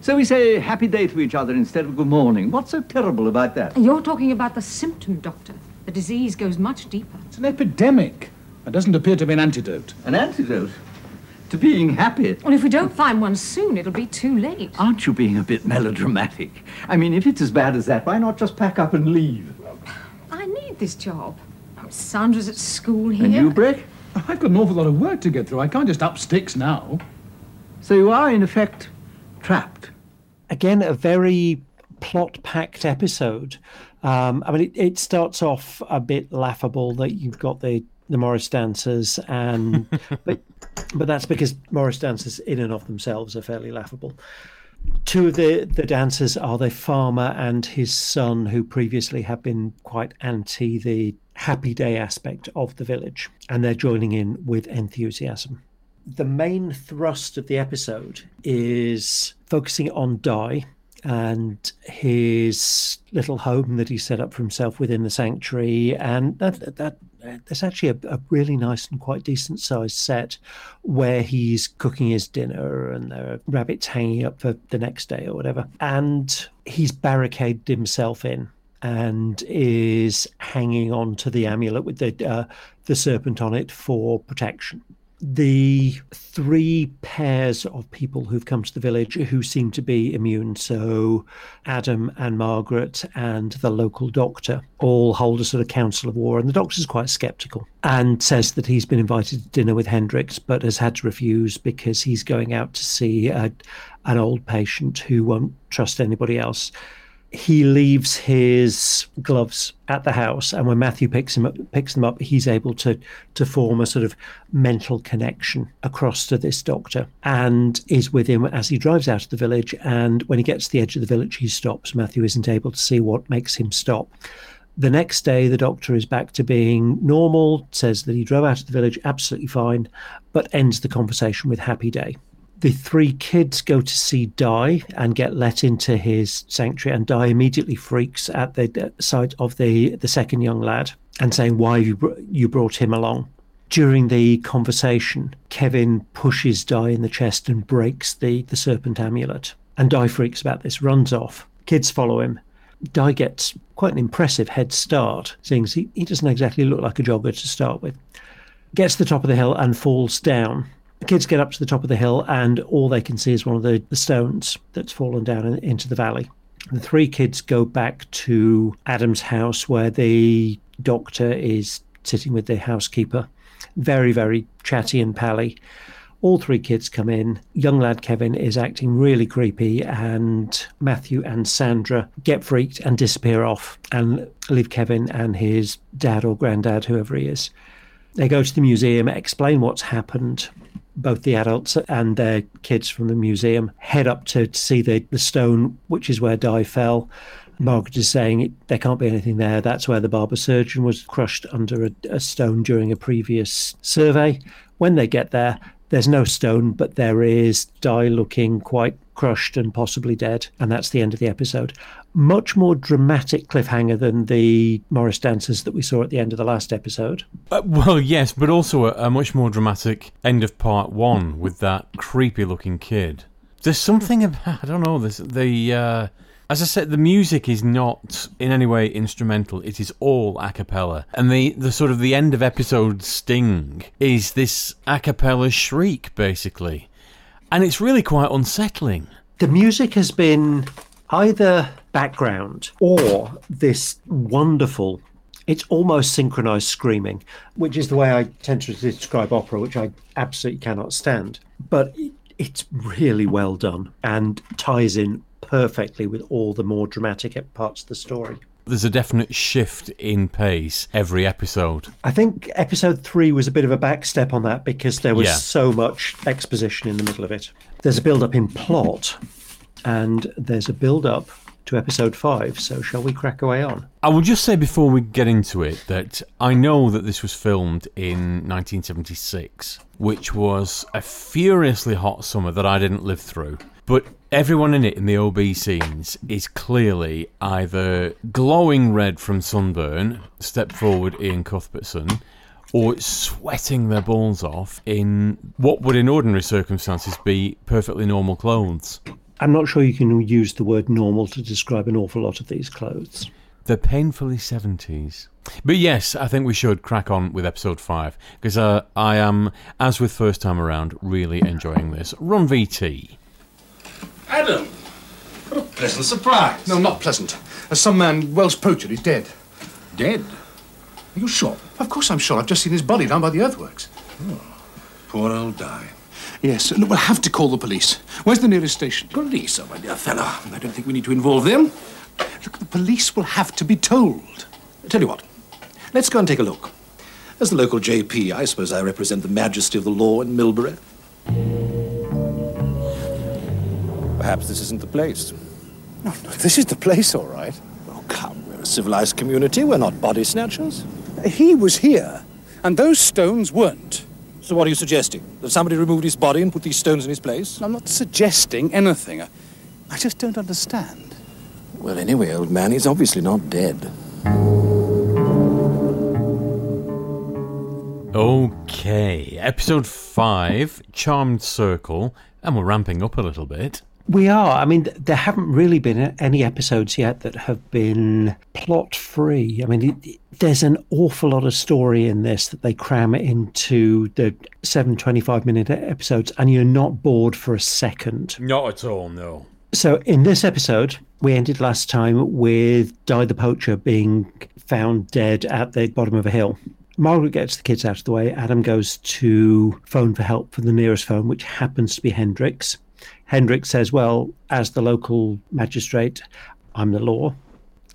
So we say happy day to each other instead of good morning. What's so terrible about that? You're talking about the symptom, Doctor. The disease goes much deeper. It's an epidemic. There doesn't appear to be an antidote. An antidote? To being happy? Well, if we don't find one soon, it'll be too late. Aren't you being a bit melodramatic? I mean, if it's as bad as that, why not just pack up and leave? I need this job. Oh, Sandra's at school here. And you, Brake? I've got an awful lot of work to get through. I can't just up sticks now. So you are, in effect, trapped. Again, a very plot packed episode. Um, I mean, it, it starts off a bit laughable that you've got the, the Morris dancers, and but but that's because Morris dancers in and of themselves are fairly laughable. Two of the, the dancers are the farmer and his son, who previously have been quite anti the happy day aspect of the village, and they're joining in with enthusiasm. The main thrust of the episode is focusing on Dai and his little home that he set up for himself within the sanctuary, and that that there's actually a, a really nice and quite decent sized set where he's cooking his dinner and there are rabbits hanging up for the next day or whatever, and he's barricaded himself in and is hanging on to the amulet with the uh, the serpent on it for protection the three pairs of people who've come to the village who seem to be immune, so Adam and Margaret and the local doctor, all hold a sort of council of war. And the doctor's quite skeptical and says that he's been invited to dinner with Hendricks, but has had to refuse because he's going out to see a, an old patient who won't trust anybody else he leaves his gloves at the house, and when Matthew picks him up, picks them up, he's able to to form a sort of mental connection across to this doctor, and is with him as he drives out of the village. And when he gets to the edge of the village, he stops. Matthew isn't able to see what makes him stop. The next day, the doctor is back to being normal, says that he drove out of the village absolutely fine, but ends the conversation with happy day the three kids go to see Dai and get let into his sanctuary, and Dai immediately freaks at the sight of the, the second young lad and saying, "Why you br- you brought him along?" During the conversation, Kevin pushes Dai in the chest and breaks the, the serpent amulet, and Dai freaks about this, runs off. Kids follow him. Dai gets quite an impressive head start, seeing he, he doesn't exactly look like a jogger to start with. Gets to the top of the hill and falls down kids get up to the top of the hill, and all they can see is one of the, the stones that's fallen down in, into the valley. The three kids go back to Adam's house where the doctor is sitting with the housekeeper, very, very chatty and pally. All three kids come in. Young lad Kevin is acting really creepy, and Matthew and Sandra get freaked and disappear off and leave Kevin and his dad or granddad, whoever he is. They go to the museum, explain what's happened, both the adults and their kids from the museum head up to, to see the, the stone, which is where Dai fell. Margaret is saying there can't be anything there. That's where the barber surgeon was crushed under a, a stone during a previous survey. When they get there, there's no stone, but there is Dai looking quite crushed and possibly dead. And that's the end of the episode. Much more dramatic cliffhanger than the Morris dancers that we saw at the end of the last episode. Uh, well, yes, but also a, a much more dramatic end of part one with that creepy looking kid. There's something about, I don't know, this, the. Uh, as I said, the music is not in any way instrumental. It is all a cappella. And the, the sort of the end of episode sting is this a cappella shriek, basically. And it's really quite unsettling. The music has been either background or this wonderful it's almost synchronized screaming, which is the way I tend to describe opera, which I absolutely cannot stand. But it's really well done and ties in perfectly with all the more dramatic parts of the story. There's a definite shift in pace every episode. I think episode three was a bit of a backstep on that because there was Yeah. so much exposition in the middle of it. There's a build up in plot and there's a build up to episode five. So, shall we crack away on? I will just say before we get into it that I know that this was filmed in 1976, which was a furiously hot summer that I didn't live through. But everyone in it in the OB scenes is clearly either glowing red from sunburn, step forward Iain Cuthbertson, or sweating their balls off in what would in ordinary circumstances be perfectly normal clothes. I'm not sure you can use the word normal to describe an awful lot of these clothes. They're painfully 70s. But yes, I think we should crack on with episode 5 because uh, I am, as with first time around, really enjoying this. Run VT. Adam! What a pleasant surprise. No, not pleasant. As some man, Welsh poacher, is dead. Dead? Are you sure? Of course I'm sure. I've just seen his body down by the earthworks. Poor old Dai. Yes, look, we'll have to call the police. Where's the nearest station? Police, oh, my dear fellow. I don't think we need to involve them. Look, the police will have to be told. Tell you what, let's go and take a look. As the local JP, I suppose I represent the majesty of the law in Milbury. Perhaps this isn't the place. No, no, this is the place, all right. Oh, come, we're a civilized community. We're not body snatchers. He was here, and those stones weren't. So what are you suggesting? That somebody removed his body and put these stones in his place? I'm not suggesting anything. I, I just don't understand. Well, anyway, old man, he's obviously not dead. Okay, episode 5, Charmed Circle, and we're ramping up a little bit. We are. I mean, there haven't really been any episodes yet that have been plot free. I mean, it, there's an awful lot of story in this that they cram into the seven 25 minute episodes, and you're not bored for a second. Not at all, no. So, in this episode, we ended last time with Dai the Poacher being found dead at the bottom of a hill. Margaret gets the kids out of the way. Adam goes to phone for help for the nearest phone, which happens to be Hendrick's. Hendrix says, Well, as the local magistrate, I'm the law.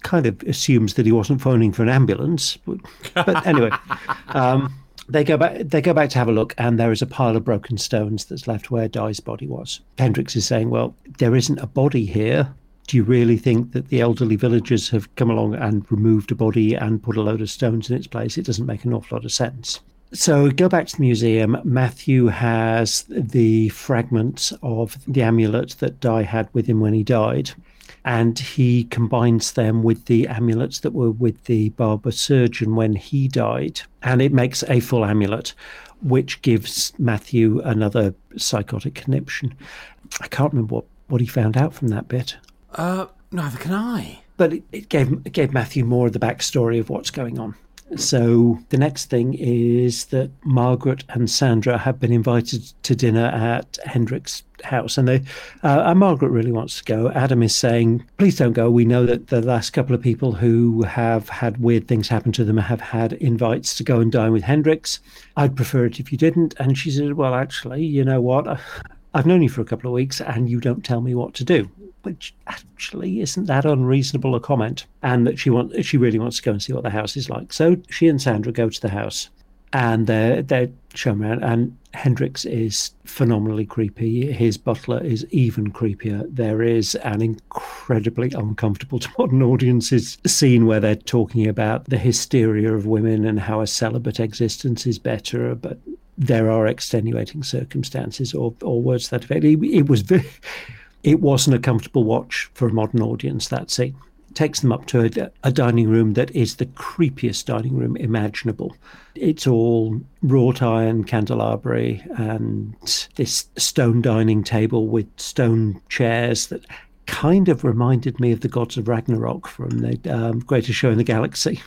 Kind of assumes that he wasn't phoning for an ambulance. But, but anyway, um, they go back. They go back to have a look, and there is a pile of broken stones that's left where Dai's body was. Hendricks is saying, "Well, there isn't a body here. Do you really think that the elderly villagers have come along and removed a body and put a load of stones in its place? It doesn't make an awful lot of sense." So go back to the museum. Matthew has the fragments of the amulet that Dai had with him when he died, and he combines them with the amulets that were with the barber surgeon when he died, and it makes a full amulet, which gives Matthew another psychotic conniption. I can't remember what, what he found out from that bit. Uh, neither can I. But it, it gave it gave Matthew more of the backstory of what's going on. So the next thing is that Margaret and Sandra have been invited to dinner at Hendrick's house, and they uh, and Margaret really wants to go. Adam is saying, "Please don't go. We know that the last couple of people who have had weird things happen to them have had invites to go and dine with Hendricks. I'd prefer it if you didn't." And she said, "Well, actually, you know what? I've known you for a couple of weeks, and you don't tell me what to do." which actually isn't that unreasonable a comment, and that she want she really wants to go and see what the house is like. So she and Sandra go to the house, and they're they're shown around. And Hendrix is phenomenally creepy. His butler is even creepier. There is an incredibly uncomfortable to modern audiences scene where they're talking about the hysteria of women and how a celibate existence is better, but there are extenuating circumstances or, or words that effect. It, it was very, it wasn't a comfortable watch for a modern audience. That scene takes them up to a, a, dining room that is the creepiest dining room imaginable. It's all wrought iron candelabra and this stone dining table with stone chairs that kind of reminded me of the gods of Ragnarok from the um, Greatest Show in the Galaxy.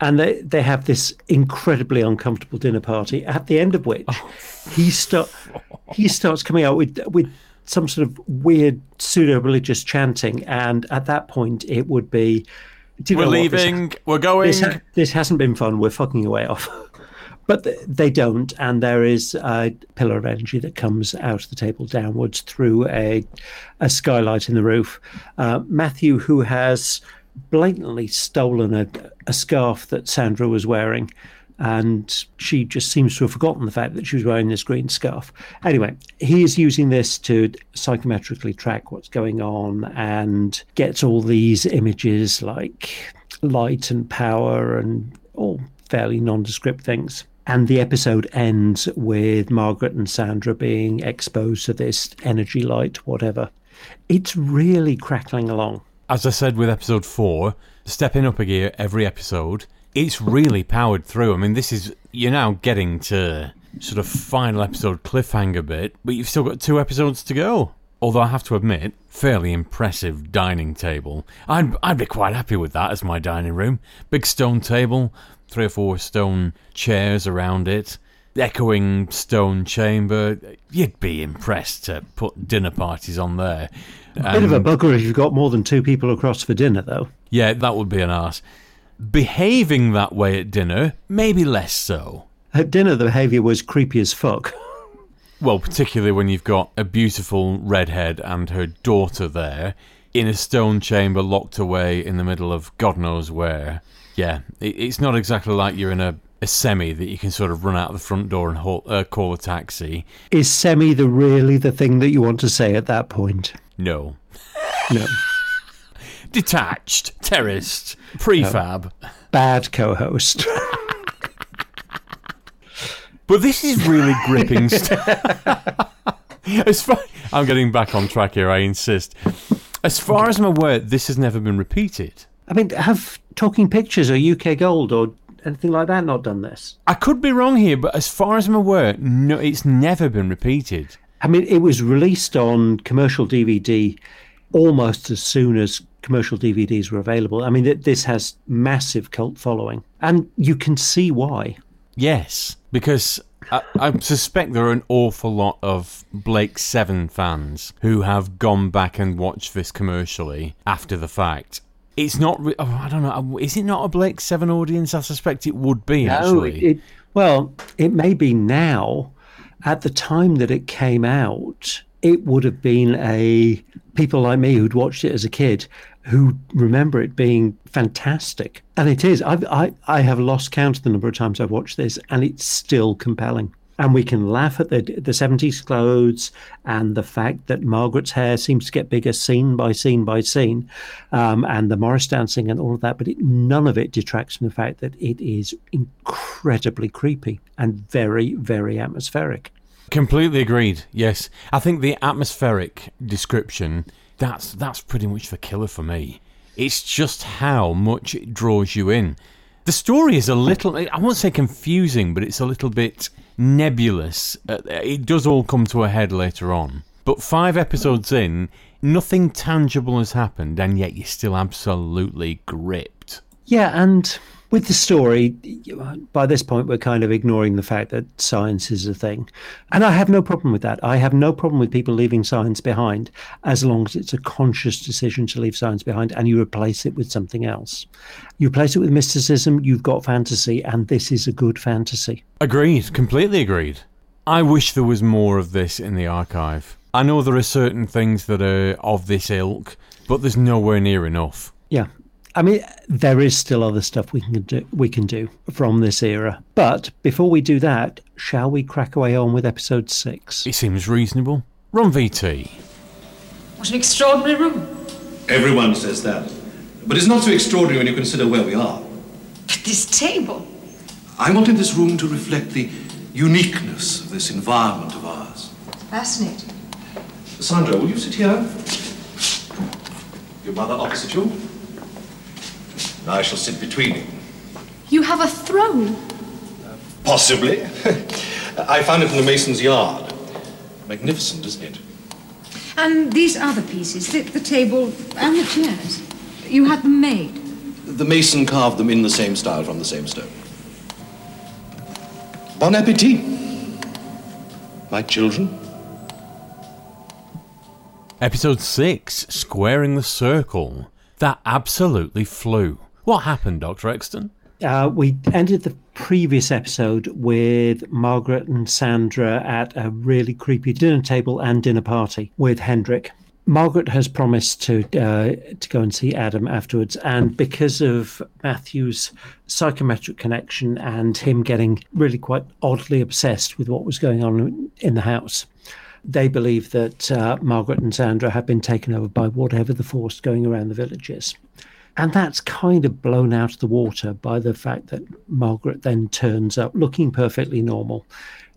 And they, they have this incredibly uncomfortable dinner party, at the end of which oh. he start he starts coming out with with some sort of weird pseudo religious chanting, and at that point it would be. We're leaving. This, we're going. This, ha- this, hasn't been fun. We're fucking your way off. but th- they don't, and there is a pillar of energy that comes out of the table downwards through a a skylight in the roof. Uh, Matthew, who has blatantly stolen a, a scarf that Sandra was wearing, and she just seems to have forgotten the fact that she was wearing this green scarf. Anyway, he is using this to psychometrically track what's going on and gets all these images like light and power and all fairly nondescript things. And the episode ends with Margaret and Sandra being exposed to this energy light, whatever. It's really crackling along. As I said with episode four, stepping up a gear every episode it's really powered through. I mean, this is you're now getting to sort of final episode cliffhanger bit, but you've still got two episodes to go. Although I have to admit, fairly impressive dining table. I'd I'd be quite happy with that as my dining room. Big stone table, three or four stone chairs around it, echoing stone chamber. You'd be impressed to put dinner parties on there. A bit of a bugger if you've got more than two people across for dinner, though. Yeah, that would be an arse. Behaving that way at dinner, maybe less so. At dinner, the behaviour was creepy as fuck. Well, particularly when you've got a beautiful redhead and her daughter there in a stone chamber locked away in the middle of God knows where. Yeah, it's not exactly like you're in a, a semi that you can sort of run out the front door and hold, uh, call a taxi. Is semi the really the thing that you want to say at that point? No. No detached, terraced, prefab. Bad co-host. but this is really gripping stuff. as far, I'm getting back on track here. I insist. As far as I'm aware, this has never been repeated. I mean, have Talking Pictures or UK Gold or anything like that not done this? I could be wrong here, but as far as I'm aware, no, it's never been repeated. I mean, it was released on commercial DVD almost as soon as commercial DVDs were available. I mean, this has massive cult following, and you can see why. Yes, because I, I, suspect there are an awful lot of Blake Seven fans who have gone back and watched this commercially after the fact. It's not. Re- oh, I don't know. Uh, is it not a Blake Seven audience? I suspect it would be. No, actually, it, well, it may be now. At the time that it came out, it would have been a people like me who'd watched it as a kid who remember it being fantastic. And it is. I've, I, I have lost count of the number of times I've watched this, and it's still compelling. And we can laugh at the, the 70s clothes and the fact that Margaret's hair seems to get bigger scene by scene by scene, um, and the Morris dancing and all of that. But it, none of it detracts from the fact that it is incredibly creepy and very, very atmospheric. Completely agreed. Yes, I think the atmospheric description that's that's pretty much the killer for me. It's just how much it draws you in. The story is a little I won't say confusing, but it's a little bit nebulous. Uh, it does all come to a head later on. But 5 episodes in, nothing tangible has happened and yet you're still absolutely gripped. Yeah, and with the story, by this point, we're kind of ignoring the fact that science is a thing. And I have no problem with that. I have no problem with people leaving science behind as long as it's a conscious decision to leave science behind and you replace it with something else. You replace it with mysticism, you've got fantasy, and this is a good fantasy. Agreed. Completely agreed. I wish there was more of this in the archive. I know there are certain things that are of this ilk, but there's nowhere near enough. Yeah, I mean, there is still other stuff we can do. We can do from this era. But before we do that, shall we crack away on with episode six? It seems reasonable. Run VT. What an extraordinary room. Everyone says that. But it's not so extraordinary when you consider where we are. But this table. I wanted this room to reflect the uniqueness of this environment of ours. Fascinating. Sandra, will you sit here? Your mother opposite you? I shall sit between you. You have a throne. Possibly. I found it in the mason's yard. Magnificent, isn't it? And these other pieces, the, the table and the chairs, you had them made. The mason carved them in the same style from the same stone. Bon appetit, my children. Episode 6 Squaring the Circle. That absolutely flew. What happened, Dr. Exton? Uh, we ended the previous episode with Margaret and Sandra at a really creepy dinner table and dinner party with Hendrick. Margaret has promised to uh, to go and see Adam afterwards, and because of Matthew's psychometric connection and him getting really quite oddly obsessed with what was going on in the house, they believe that uh, Margaret and Sandra have been taken over by whatever the force going around the village is. And that's kind of blown out of the water by the fact that Margaret then turns up looking perfectly normal,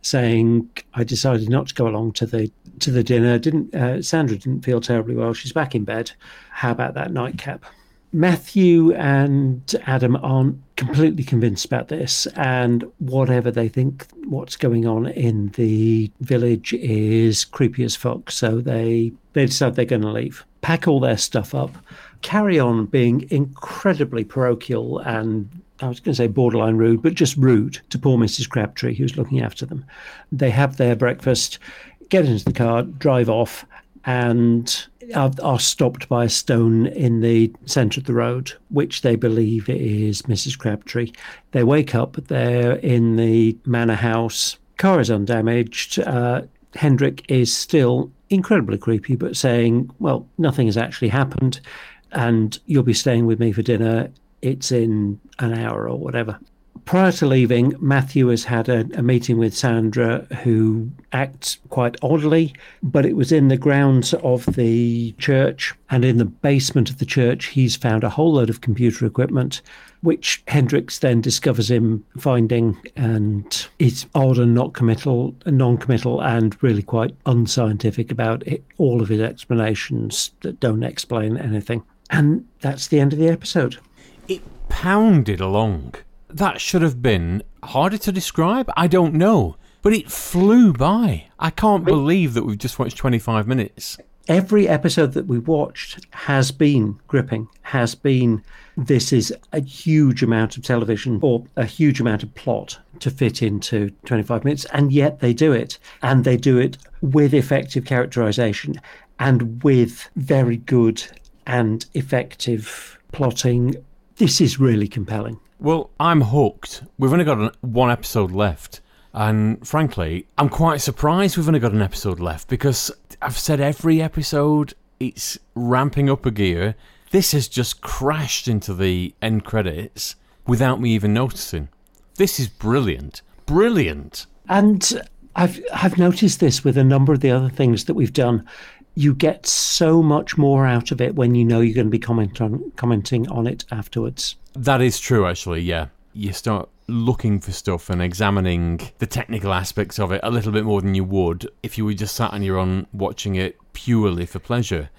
saying, "I decided not to go along to the to the dinner. Didn't uh, Sandra didn't feel terribly well? She's back in bed. How about that nightcap?" Matthew and Adam aren't completely convinced about this, and whatever they think what's going on in the village is creepy as fuck. So they they decide they're going to leave, pack all their stuff up, carry on being incredibly parochial and I was going to say borderline rude, but just rude to poor Mrs. Crabtree, who's looking after them. They have their breakfast, get into the car, drive off, and are, stopped by a stone in the centre of the road, which they believe is Mrs. Crabtree. They wake up, they're in the manor house. Car is undamaged. Uh, Hendrick is still incredibly creepy, but saying, Well, nothing has actually happened, and you'll be staying with me for dinner. It's in an hour or whatever. Prior to leaving, Matthew has had a, a, meeting with Sandra, who acts quite oddly, but it was in the grounds of the church. And in the basement of the church, he's found a whole load of computer equipment, which Hendricks then discovers him finding, and it's odd and not committal, non-committal, and really quite unscientific about it, all of his explanations that don't explain anything. And that's the end of the episode. It pounded along that should have been harder to describe. I don't know, but it flew by. I can't believe that we've just watched 25 minutes. Every episode that we've watched has been gripping, has been this is a huge amount of television or a huge amount of plot to fit into 25 minutes, and yet they do it. And they do it with effective characterization and with very good and effective plotting. This is really compelling. Well, I'm hooked. We've only got one episode left. And frankly, I'm quite surprised we've only got an episode left because I've said every episode it's ramping up a gear. This has just crashed into the end credits without me even noticing. This is brilliant. Brilliant. And I've I've noticed this with a number of the other things that we've done. You get so much more out of it when you know you're going to be comment on, commenting on it afterwards. That is true, actually, yeah. You start looking for stuff and examining the technical aspects of it a little bit more than you would if you were just sat on your own watching it purely for pleasure.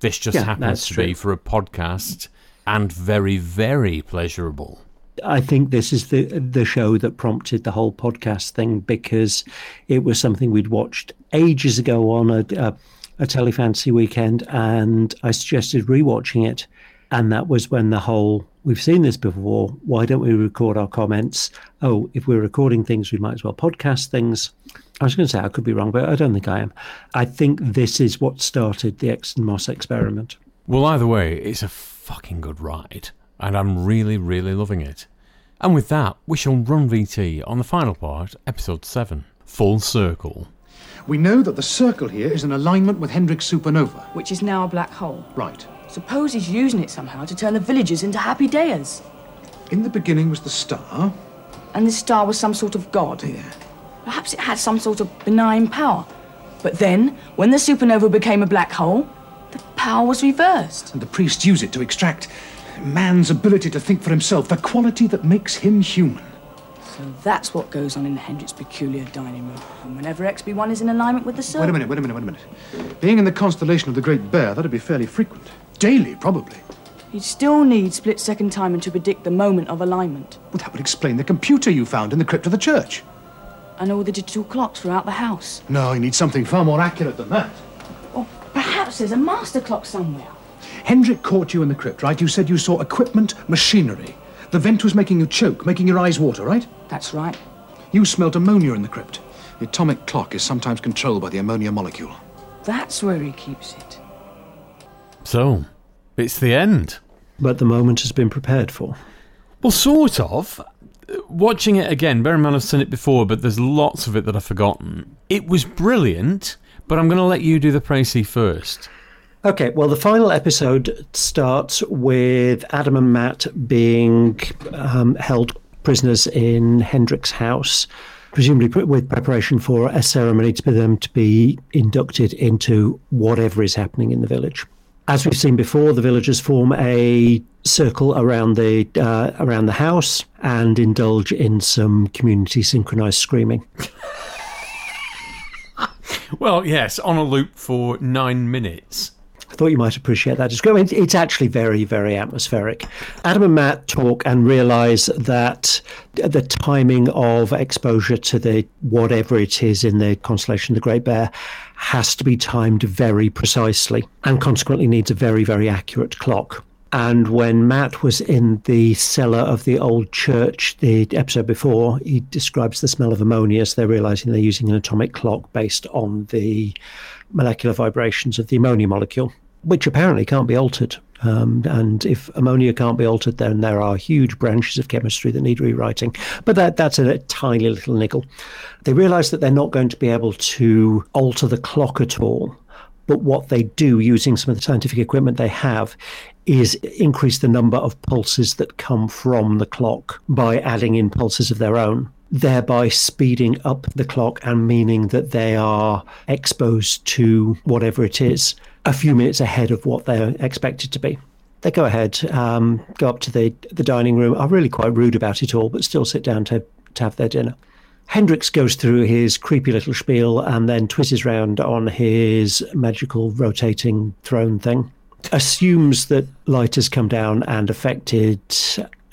This just Yeah, happens to true. be for a podcast and very, very pleasurable. I think this is the the show that prompted the whole podcast thing because it was something we'd watched ages ago on a, a, a telefantasy weekend, and I suggested rewatching it, and that was when the whole we've seen this before. Why don't we record our comments? Oh, if we're recording things, we might as well podcast things. I was going to say I could be wrong, but I don't think I am. I think this is what started the Exton Moss experiment. Well, either way, it's a fucking good ride, and I'm really, really loving it. And with that, we shall run VT on the final part, episode 7 Full Circle. We know that the circle here is in alignment with Hendrick's supernova. Which is now a black hole. Right. Suppose he's using it somehow to turn the villagers into happy dayers. In the beginning was the star. And this star was some sort of god. Yeah. Perhaps it had some sort of benign power. But then, when the supernova became a black hole, the power was reversed. And the priests use it to extract man's ability to think for himself, the quality that makes him human. So that's what goes on in Hendrick's peculiar dining room. And whenever XB1 is in alignment with the sun. Wait a minute, wait a minute, wait a minute. Being in the constellation of the Great Bear, that'd be fairly frequent. Daily, probably. You'd still need split second timing to predict the moment of alignment. Well, that would explain the computer you found in the crypt of the church. And all the digital clocks throughout the house. No, you need something far more accurate than that. Or perhaps there's a master clock somewhere. Hendrick caught you in the crypt, right? You said you saw equipment, machinery. The vent was making you choke, making your eyes water, right? That's right. You smelt ammonia in the crypt. The atomic clock is sometimes controlled by the ammonia molecule. That's where he keeps it. So, it's the end. But the moment has been prepared for. Well, sort of. Watching it again, bear in mind I've seen it before, but there's lots of it that I've forgotten. It was brilliant, but I'm going to let you do the précis first. Okay, well, the final episode starts with Adam and Matt being um, held prisoners in Hendrick's house, presumably with preparation for a ceremony for them to be inducted into whatever is happening in the village. As we've seen before, the villagers form a circle around the uh, around the house and indulge in some community synchronized screaming. well, yes, on a loop for nine minutes. I thought you might appreciate that description. It's actually very, very atmospheric. Adam and Matt talk and realize that the timing of exposure to the whatever it is in the constellation of the Great Bear has to be timed very precisely and consequently needs a very, very accurate clock. And when Matt was in the cellar of the old church, the episode before, he describes the smell of ammonia. So they're realizing they're using an atomic clock based on the molecular vibrations of the ammonia molecule, which apparently can't be altered. Um, and if ammonia can't be altered, then there are huge branches of chemistry that need rewriting. But that, that's a, a tiny little niggle. They realize that they're not going to be able to alter the clock at all. But what they do using some of the scientific equipment they have is increase the number of pulses that come from the clock by adding in pulses of their own, thereby speeding up the clock and meaning that they are exposed to whatever it is a few minutes ahead of what they're expected to be. They go ahead, um, go up to the, the dining room, are really quite rude about it all, but still sit down to, to have their dinner. Hendricks goes through his creepy little spiel and then twists round on his magical rotating throne thing. Assumes that light has come down and affected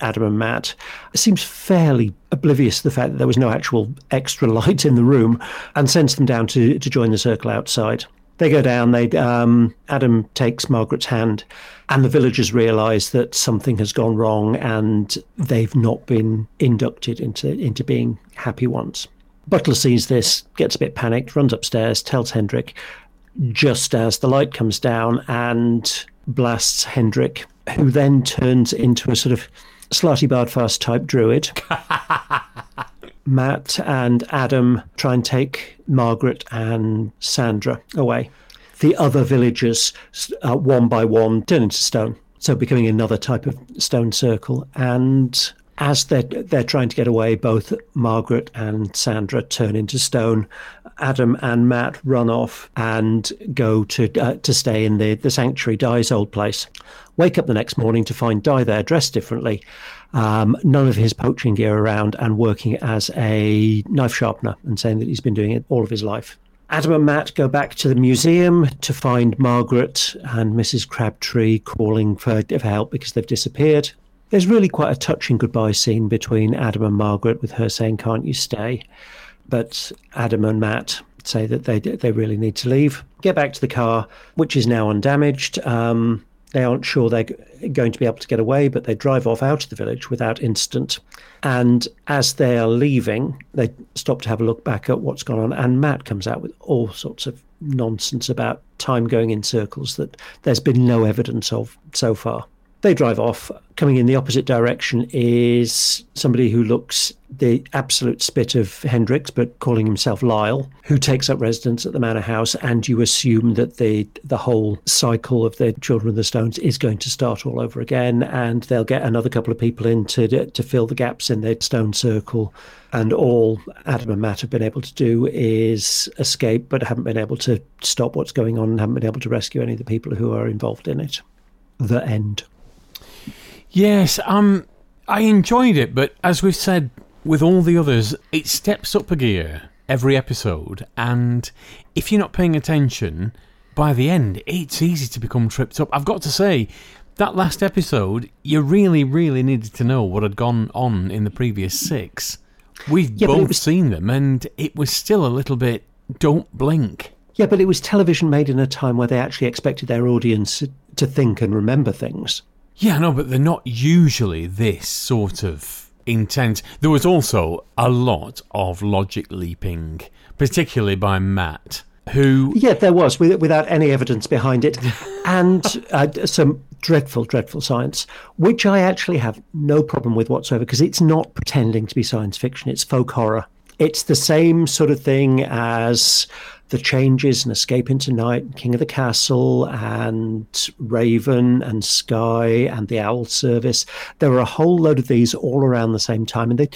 Adam and Matt. Seems fairly oblivious to the fact that there was no actual extra light in the room and sends them down to, to join the circle outside. They go down. They um, Adam takes Margaret's hand, and the villagers realise that something has gone wrong, and they've not been inducted into into being happy ones. Butler sees this, gets a bit panicked, runs upstairs, tells Hendrick, just as the light comes down and blasts Hendrick, who then turns into a sort of Slartibartfast type druid. Matt and Adam try and take Margaret and Sandra away. The other villagers, uh, one by one, turn into stone. So becoming another type of stone circle. And as they're, they're trying to get away, both Margaret and Sandra turn into stone. Adam and Matt run off and go to uh, to stay in the, the sanctuary, Dai's old place. Wake up the next morning to find Di there dressed differently, um, none of his poaching gear around, and working as a knife sharpener and saying that he's been doing it all of his life. Adam and Matt go back to the museum to find Margaret and Mrs. Crabtree calling for, for help because they've disappeared. There's really quite a touching goodbye scene between Adam and Margaret, with her saying, Can't you stay? But Adam and Matt say that they, they really need to leave. Get back to the car, which is now undamaged. Um, they aren't sure they're going to be able to get away, but they drive off out of the village without incident. And as they are leaving, they stop to have a look back at what's gone on. And Matt comes out with all sorts of nonsense about time going in circles that there's been no evidence of so far. They drive off. Coming in the opposite direction is somebody who looks the absolute spit of Hendrix, but calling himself Lyle, who takes up residence at the manor house. And you assume that the the whole cycle of the Children of the Stones is going to start all over again, and they'll get another couple of people in to to fill the gaps in the stone circle. And all Adam and Matt have been able to do is escape, but haven't been able to stop what's going on and haven't been able to rescue any of the people who are involved in it. The end. Yes, um, I enjoyed it, but as we've said with all the others, it steps up a gear every episode, and if you're not paying attention, by the end, it's easy to become tripped up. I've got to say, that last episode, you really, really needed to know what had gone on in the previous six. We've Yeah, both was- seen them, and it was still a little bit don't blink. Yeah, but it was television made in a time where they actually expected their audience to think and remember things. Yeah, no, but they're not usually this sort of intense. There was also a lot of logic leaping, particularly by Matt, who. Yeah, there was, with- without any evidence behind it, and uh, some dreadful, dreadful science, which I actually have no problem with whatsoever because it's not pretending to be science fiction, it's folk horror. It's the same sort of thing as The Changes and Escape into Night, King of the Castle, and Raven and Sky and The Owl Service. There are a whole load of these all around the same time, and they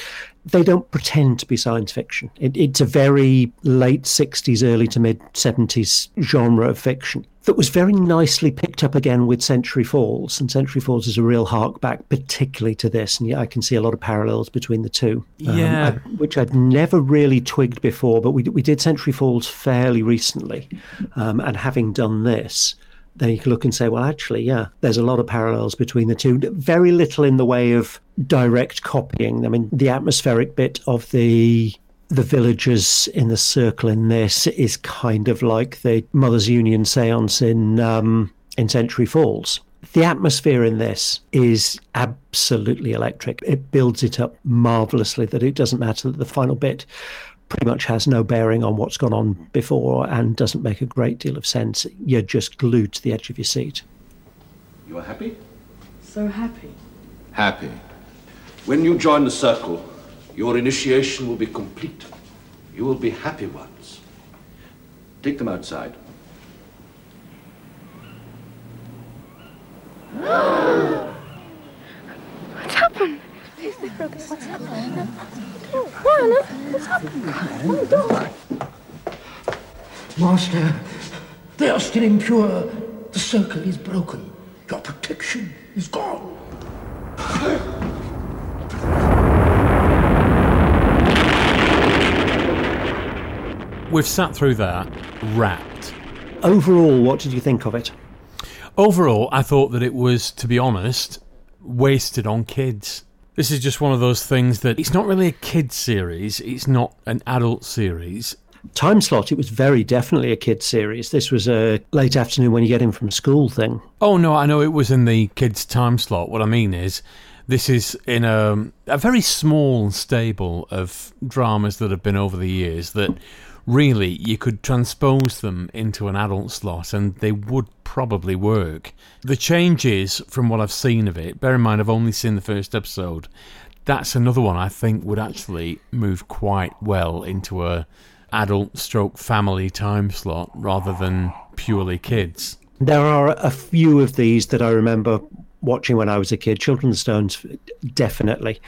they don't pretend to be science fiction. It, it's a very late 60s, early to mid 70s genre of fiction that was very nicely picked up again with Century Falls. And Century Falls is a real hark back, particularly to this. And yeah, I can see a lot of parallels between the two. um, Yeah. I- which I'd never really twigged before, but we, we did Century Falls fairly recently. Um, and having done this, then you can look and say, well, actually, yeah, there's a lot of parallels between the two. Very little in the way of direct copying. I mean, the atmospheric bit of the the villagers in the circle in this is kind of like the Mother's Union seance in um, in Century Falls. The atmosphere in this is absolutely electric. It builds it up marvelously that it doesn't matter that the final bit pretty much has no bearing on what's gone on mm. before and doesn't make a great deal of sense. You're just glued to the edge of your seat. You are happy? So happy. Happy. When you join the circle, your initiation will be complete. You will be happy ones. Take them outside. What's happened? What's happened? What? What's happened? Oh, dog. Master, they are still impure. The circle is broken. Your protection is gone. We've sat through that wrapped. Overall, what did you think of it? Overall, I thought that it was, to be honest, wasted on kids. This is just one of those things that it's not really a kids series, it's not an adult series. Time slot, it was very definitely a kids series. This was a late afternoon when you get in from school thing. Oh no, I know it was in the kids' time slot. What I mean is, this is in a, a very small stable of dramas that have been over the years that really you could transpose them into an adult slot and they would probably work. The changes from what I've seen of it, bear in mind I've only seen the first episode, that's another one I think would actually move quite well into a adult stroke family time slot rather than purely kids. There are a few of these that I remember watching when I was a kid. Children's Stones, definitely.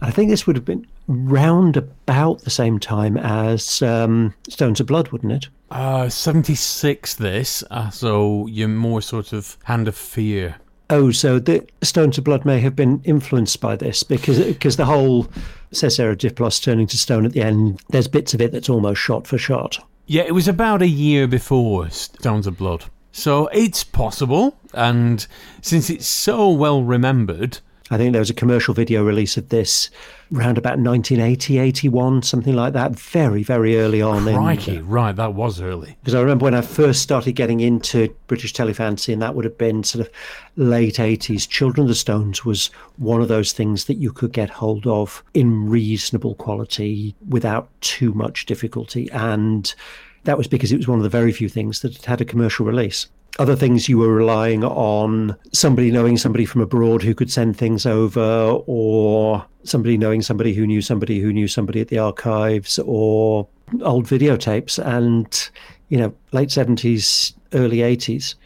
I think this would have been round about the same time as um, Stones of Blood, wouldn't it? Uh, 76 this, uh, so you're more sort of Hand of Fear. Oh, so the Stones of Blood may have been influenced by this because because the whole Cessair Diplos turning to stone at the end, there's bits of it that's almost shot for shot. Yeah, it was about a year before Stones of Blood. So it's possible, and since it's so well remembered, I think there was a commercial video release of this around about 1980, 81, something like that, very, very early on. in- crikey, uh, right, that was early. Because I remember when I first started getting into British telefantasy, and that would have been sort of late 80s, Children of the Stones was one of those things that you could get hold of in reasonable quality without too much difficulty. And that was because it was one of the very few things that had a commercial release. Other things you were relying on somebody knowing somebody from abroad who could send things over, or somebody knowing somebody who knew somebody who knew somebody at the archives, or old videotapes. And, you know, late 70s, early 80s,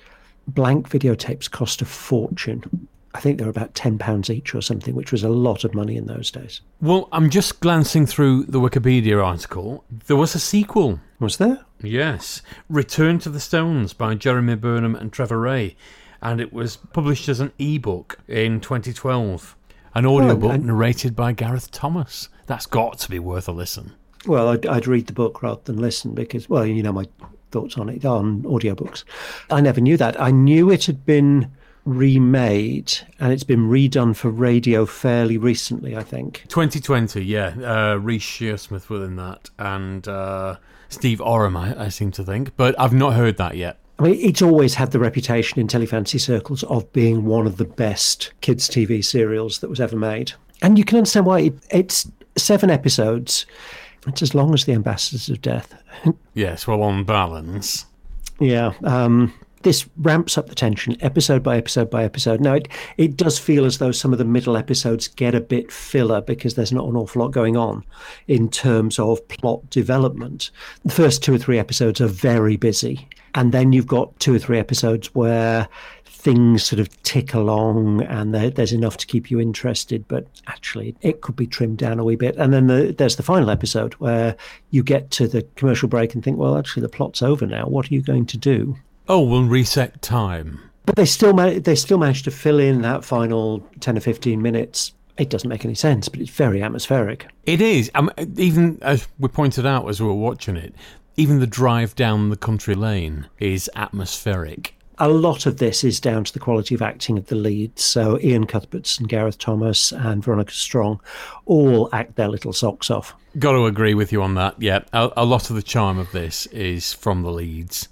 blank videotapes cost a fortune. I think they were about £10 each or something, which was a lot of money in those days. Well, I'm just glancing through the Wikipedia article. There was a sequel. Was there? Yes. Return to the Stones by Jeremy Burnham and Trevor Ray. And it was published as an ebook in 2012. An audiobook and- narrated by Gareth Thomas. That's got to be worth a listen. Well, I'd, I'd read the book rather than listen because, well, you know my thoughts on it on audiobooks. I never knew that. I knew it had been remade and it's been redone for radio fairly recently, I think. 2020, yeah. Uh, Reece Shearsmith within that. And uh, Steve Oram, I, I seem to think. But I've not heard that yet. I mean, it's always had the reputation in telefantasy circles of being one of the best kids' TV serials that was ever made. And you can understand why it, it's seven episodes. It's as long as The Ambassadors of Death. Yes, well, on balance. Yeah. Um, this ramps up the tension episode by episode by episode. Now, it, it does feel as though some of the middle episodes get a bit filler because there's not an awful lot going on in terms of plot development. The first two or three episodes are very busy. And then you've got two or three episodes where things sort of tick along and there, there's enough to keep you interested, but actually it could be trimmed down a wee bit. And then the, there's the final episode where you get to the commercial break and think, well, actually the plot's over now. What are you going to do? Oh, we'll reset time. But they still ma- they still managed to fill in that final ten or fifteen minutes. It doesn't make any sense, but it's very atmospheric. It is. Um, even as we pointed out as we were watching it, even the drive down the country lane is atmospheric. A lot of this is down to the quality of acting of the leads. So Iain Cuthbertson, Gareth Thomas, and Veronica Strong all act their little socks off. Got to agree with you on that. Yeah, a, a lot of the charm of this is from the leads.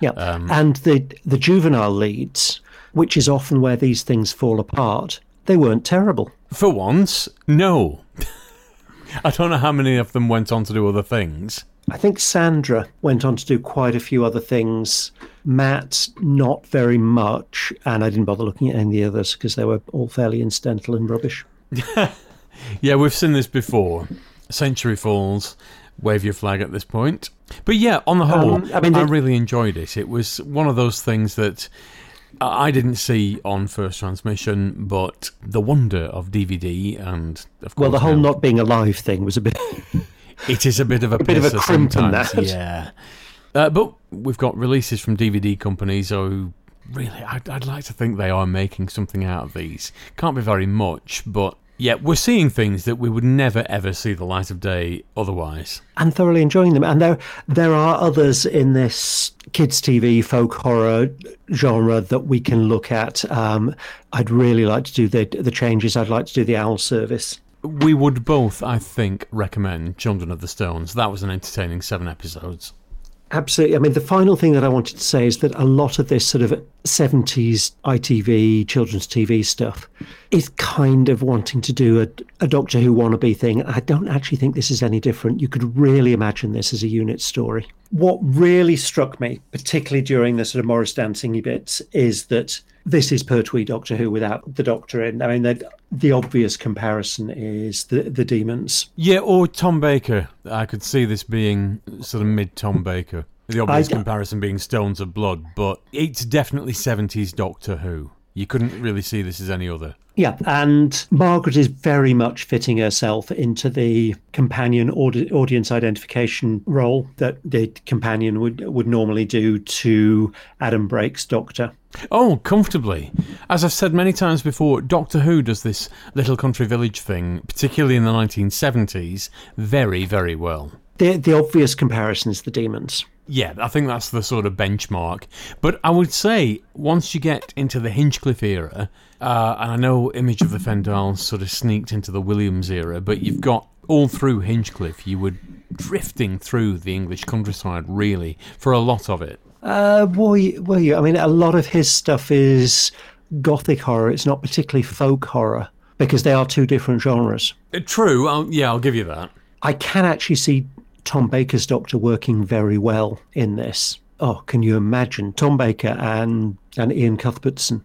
Yeah, Um, and the the juvenile leads, which is often where these things fall apart, they weren't terrible. For once, no. I don't know how many of them went on to do other things. I think Sandra went on to do quite a few other things. Matt, not very much, and I didn't bother looking at any of the others because they were all fairly incidental and rubbish. Yeah, we've seen this before. Century Falls, wave your flag at this point. But yeah, on the whole, Um, I mean, I really enjoyed it. It was one of those things that I didn't see on first transmission, but the wonder of DVD and of course Well, the whole now- not being alive thing was a bit. It is a bit of a, A bit of a crimp in that. Yeah. Uh, but we've got releases from DVD companies so really, I'd, I'd like to think they are making something out of these. Can't be very much, but yeah, we're seeing things that we would never ever see the light of day otherwise. and thoroughly enjoying them. And there there are others in this kids' TV folk horror genre that we can look at. Um, I'd really like to do the the changes. I'd like to do the Owl Service. We would both, I think, recommend Children of the Stones. That was an entertaining seven episodes. Absolutely. I mean, the final thing that I wanted to say is that a lot of this sort of 70s ITV, children's TV stuff is kind of wanting to do a, a Doctor Who wannabe thing. I don't actually think this is any different. You could really imagine this as a unit story. What really struck me, particularly during the sort of Morris dancing bits, is that this is Pertwee Doctor Who without the Doctor in. I mean, the, the obvious comparison is the, the demons. Yeah, or Tom Baker. I could see this being sort of mid Tom Baker. The obvious I- comparison being Stones of Blood, but it's definitely 70s Doctor Who. You couldn't really see this as any other. Yeah, and Margaret is very much fitting herself into the companion audi- audience identification role that the companion would would normally do to Adam Brake's Doctor. Oh, comfortably. As I've said many times before, Doctor Who does this little country village thing, particularly in the 1970s, very, very well. The the obvious comparison is the demons. Yeah, I think that's the sort of benchmark. But I would say once you get into the Hinchcliffe era, uh, and I know Image of the Fendahl sort of sneaked into the Williams era, but you've got all through Hinchcliffe, you were drifting through the English countryside, really, for a lot of it. Uh, were you, were you? I mean, a lot of his stuff is gothic horror. It's not particularly folk horror because they are two different genres. Uh, True, I'll, yeah, I'll give you that. I can actually see Tom Baker's Doctor working very well in this. Oh, can you imagine Tom Baker and, and Iain Cuthbertson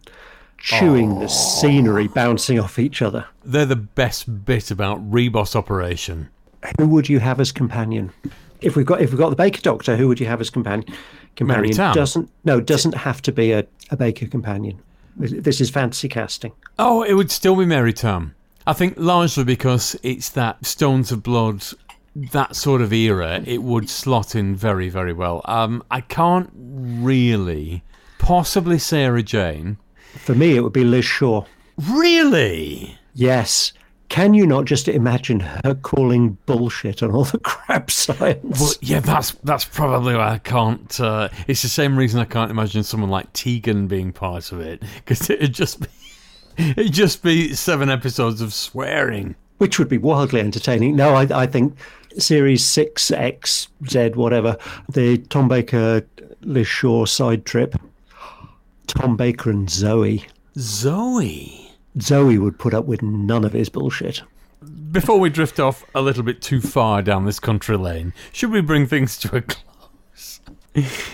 chewing the oh. scenery, bouncing off each other? They're the best bit about Ribos Operation. Who would you have as companion? If we've got if we've got the Baker Doctor, who would you have as companion? Companion Tamm. doesn't no doesn't have to be a, a Baker companion. This is fantasy casting. Oh, it would still be Mary Tamm. I think largely because it's that Stones of Blood, that sort of era, it would slot in very, very well. Um, I can't really, possibly say, Sarah Jane. For me, it would be Liz Shaw. Really? Yes. Can you not just imagine her calling bullshit on all the crap science? Well, yeah, that's that's probably why I can't. Uh, it's the same reason I can't imagine someone like Tegan being part of it because it'd just be it'd just be seven episodes of swearing. Which would be wildly entertaining. No, I, I think Series 6, X, Z, whatever, the Tom Baker, Liz Shaw side trip, Tom Baker and Zoe. Zoe? Zoe would put up with none of his bullshit. Before we drift off a little bit too far down this country lane, should we bring things to a close?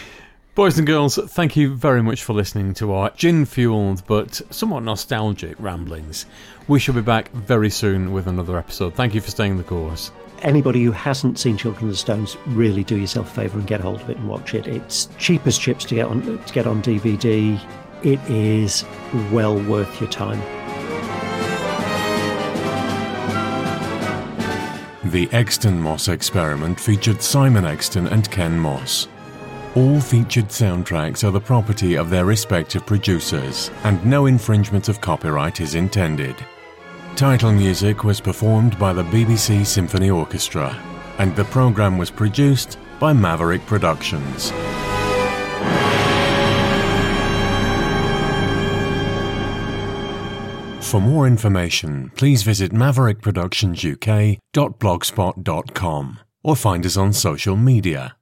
Boys and girls, thank you very much for listening to our gin fueled but somewhat nostalgic ramblings. We shall be back very soon with another episode. Thank you for staying the course. Anybody who hasn't seen Children of the Stones, really do yourself a favour and get hold of it and watch it. It's cheap as chips to get on to get on DVD. It is well worth your time. The Exton Moss experiment featured Simon Exton and Ken Moss. All featured soundtracks are the property of their respective producers, and no infringement of copyright is intended. Title music was performed by the BBC Symphony Orchestra, and the programme was produced by Maverick Productions. For more information, please visit maverickproductionsuk.blogspot.com or find us on social media.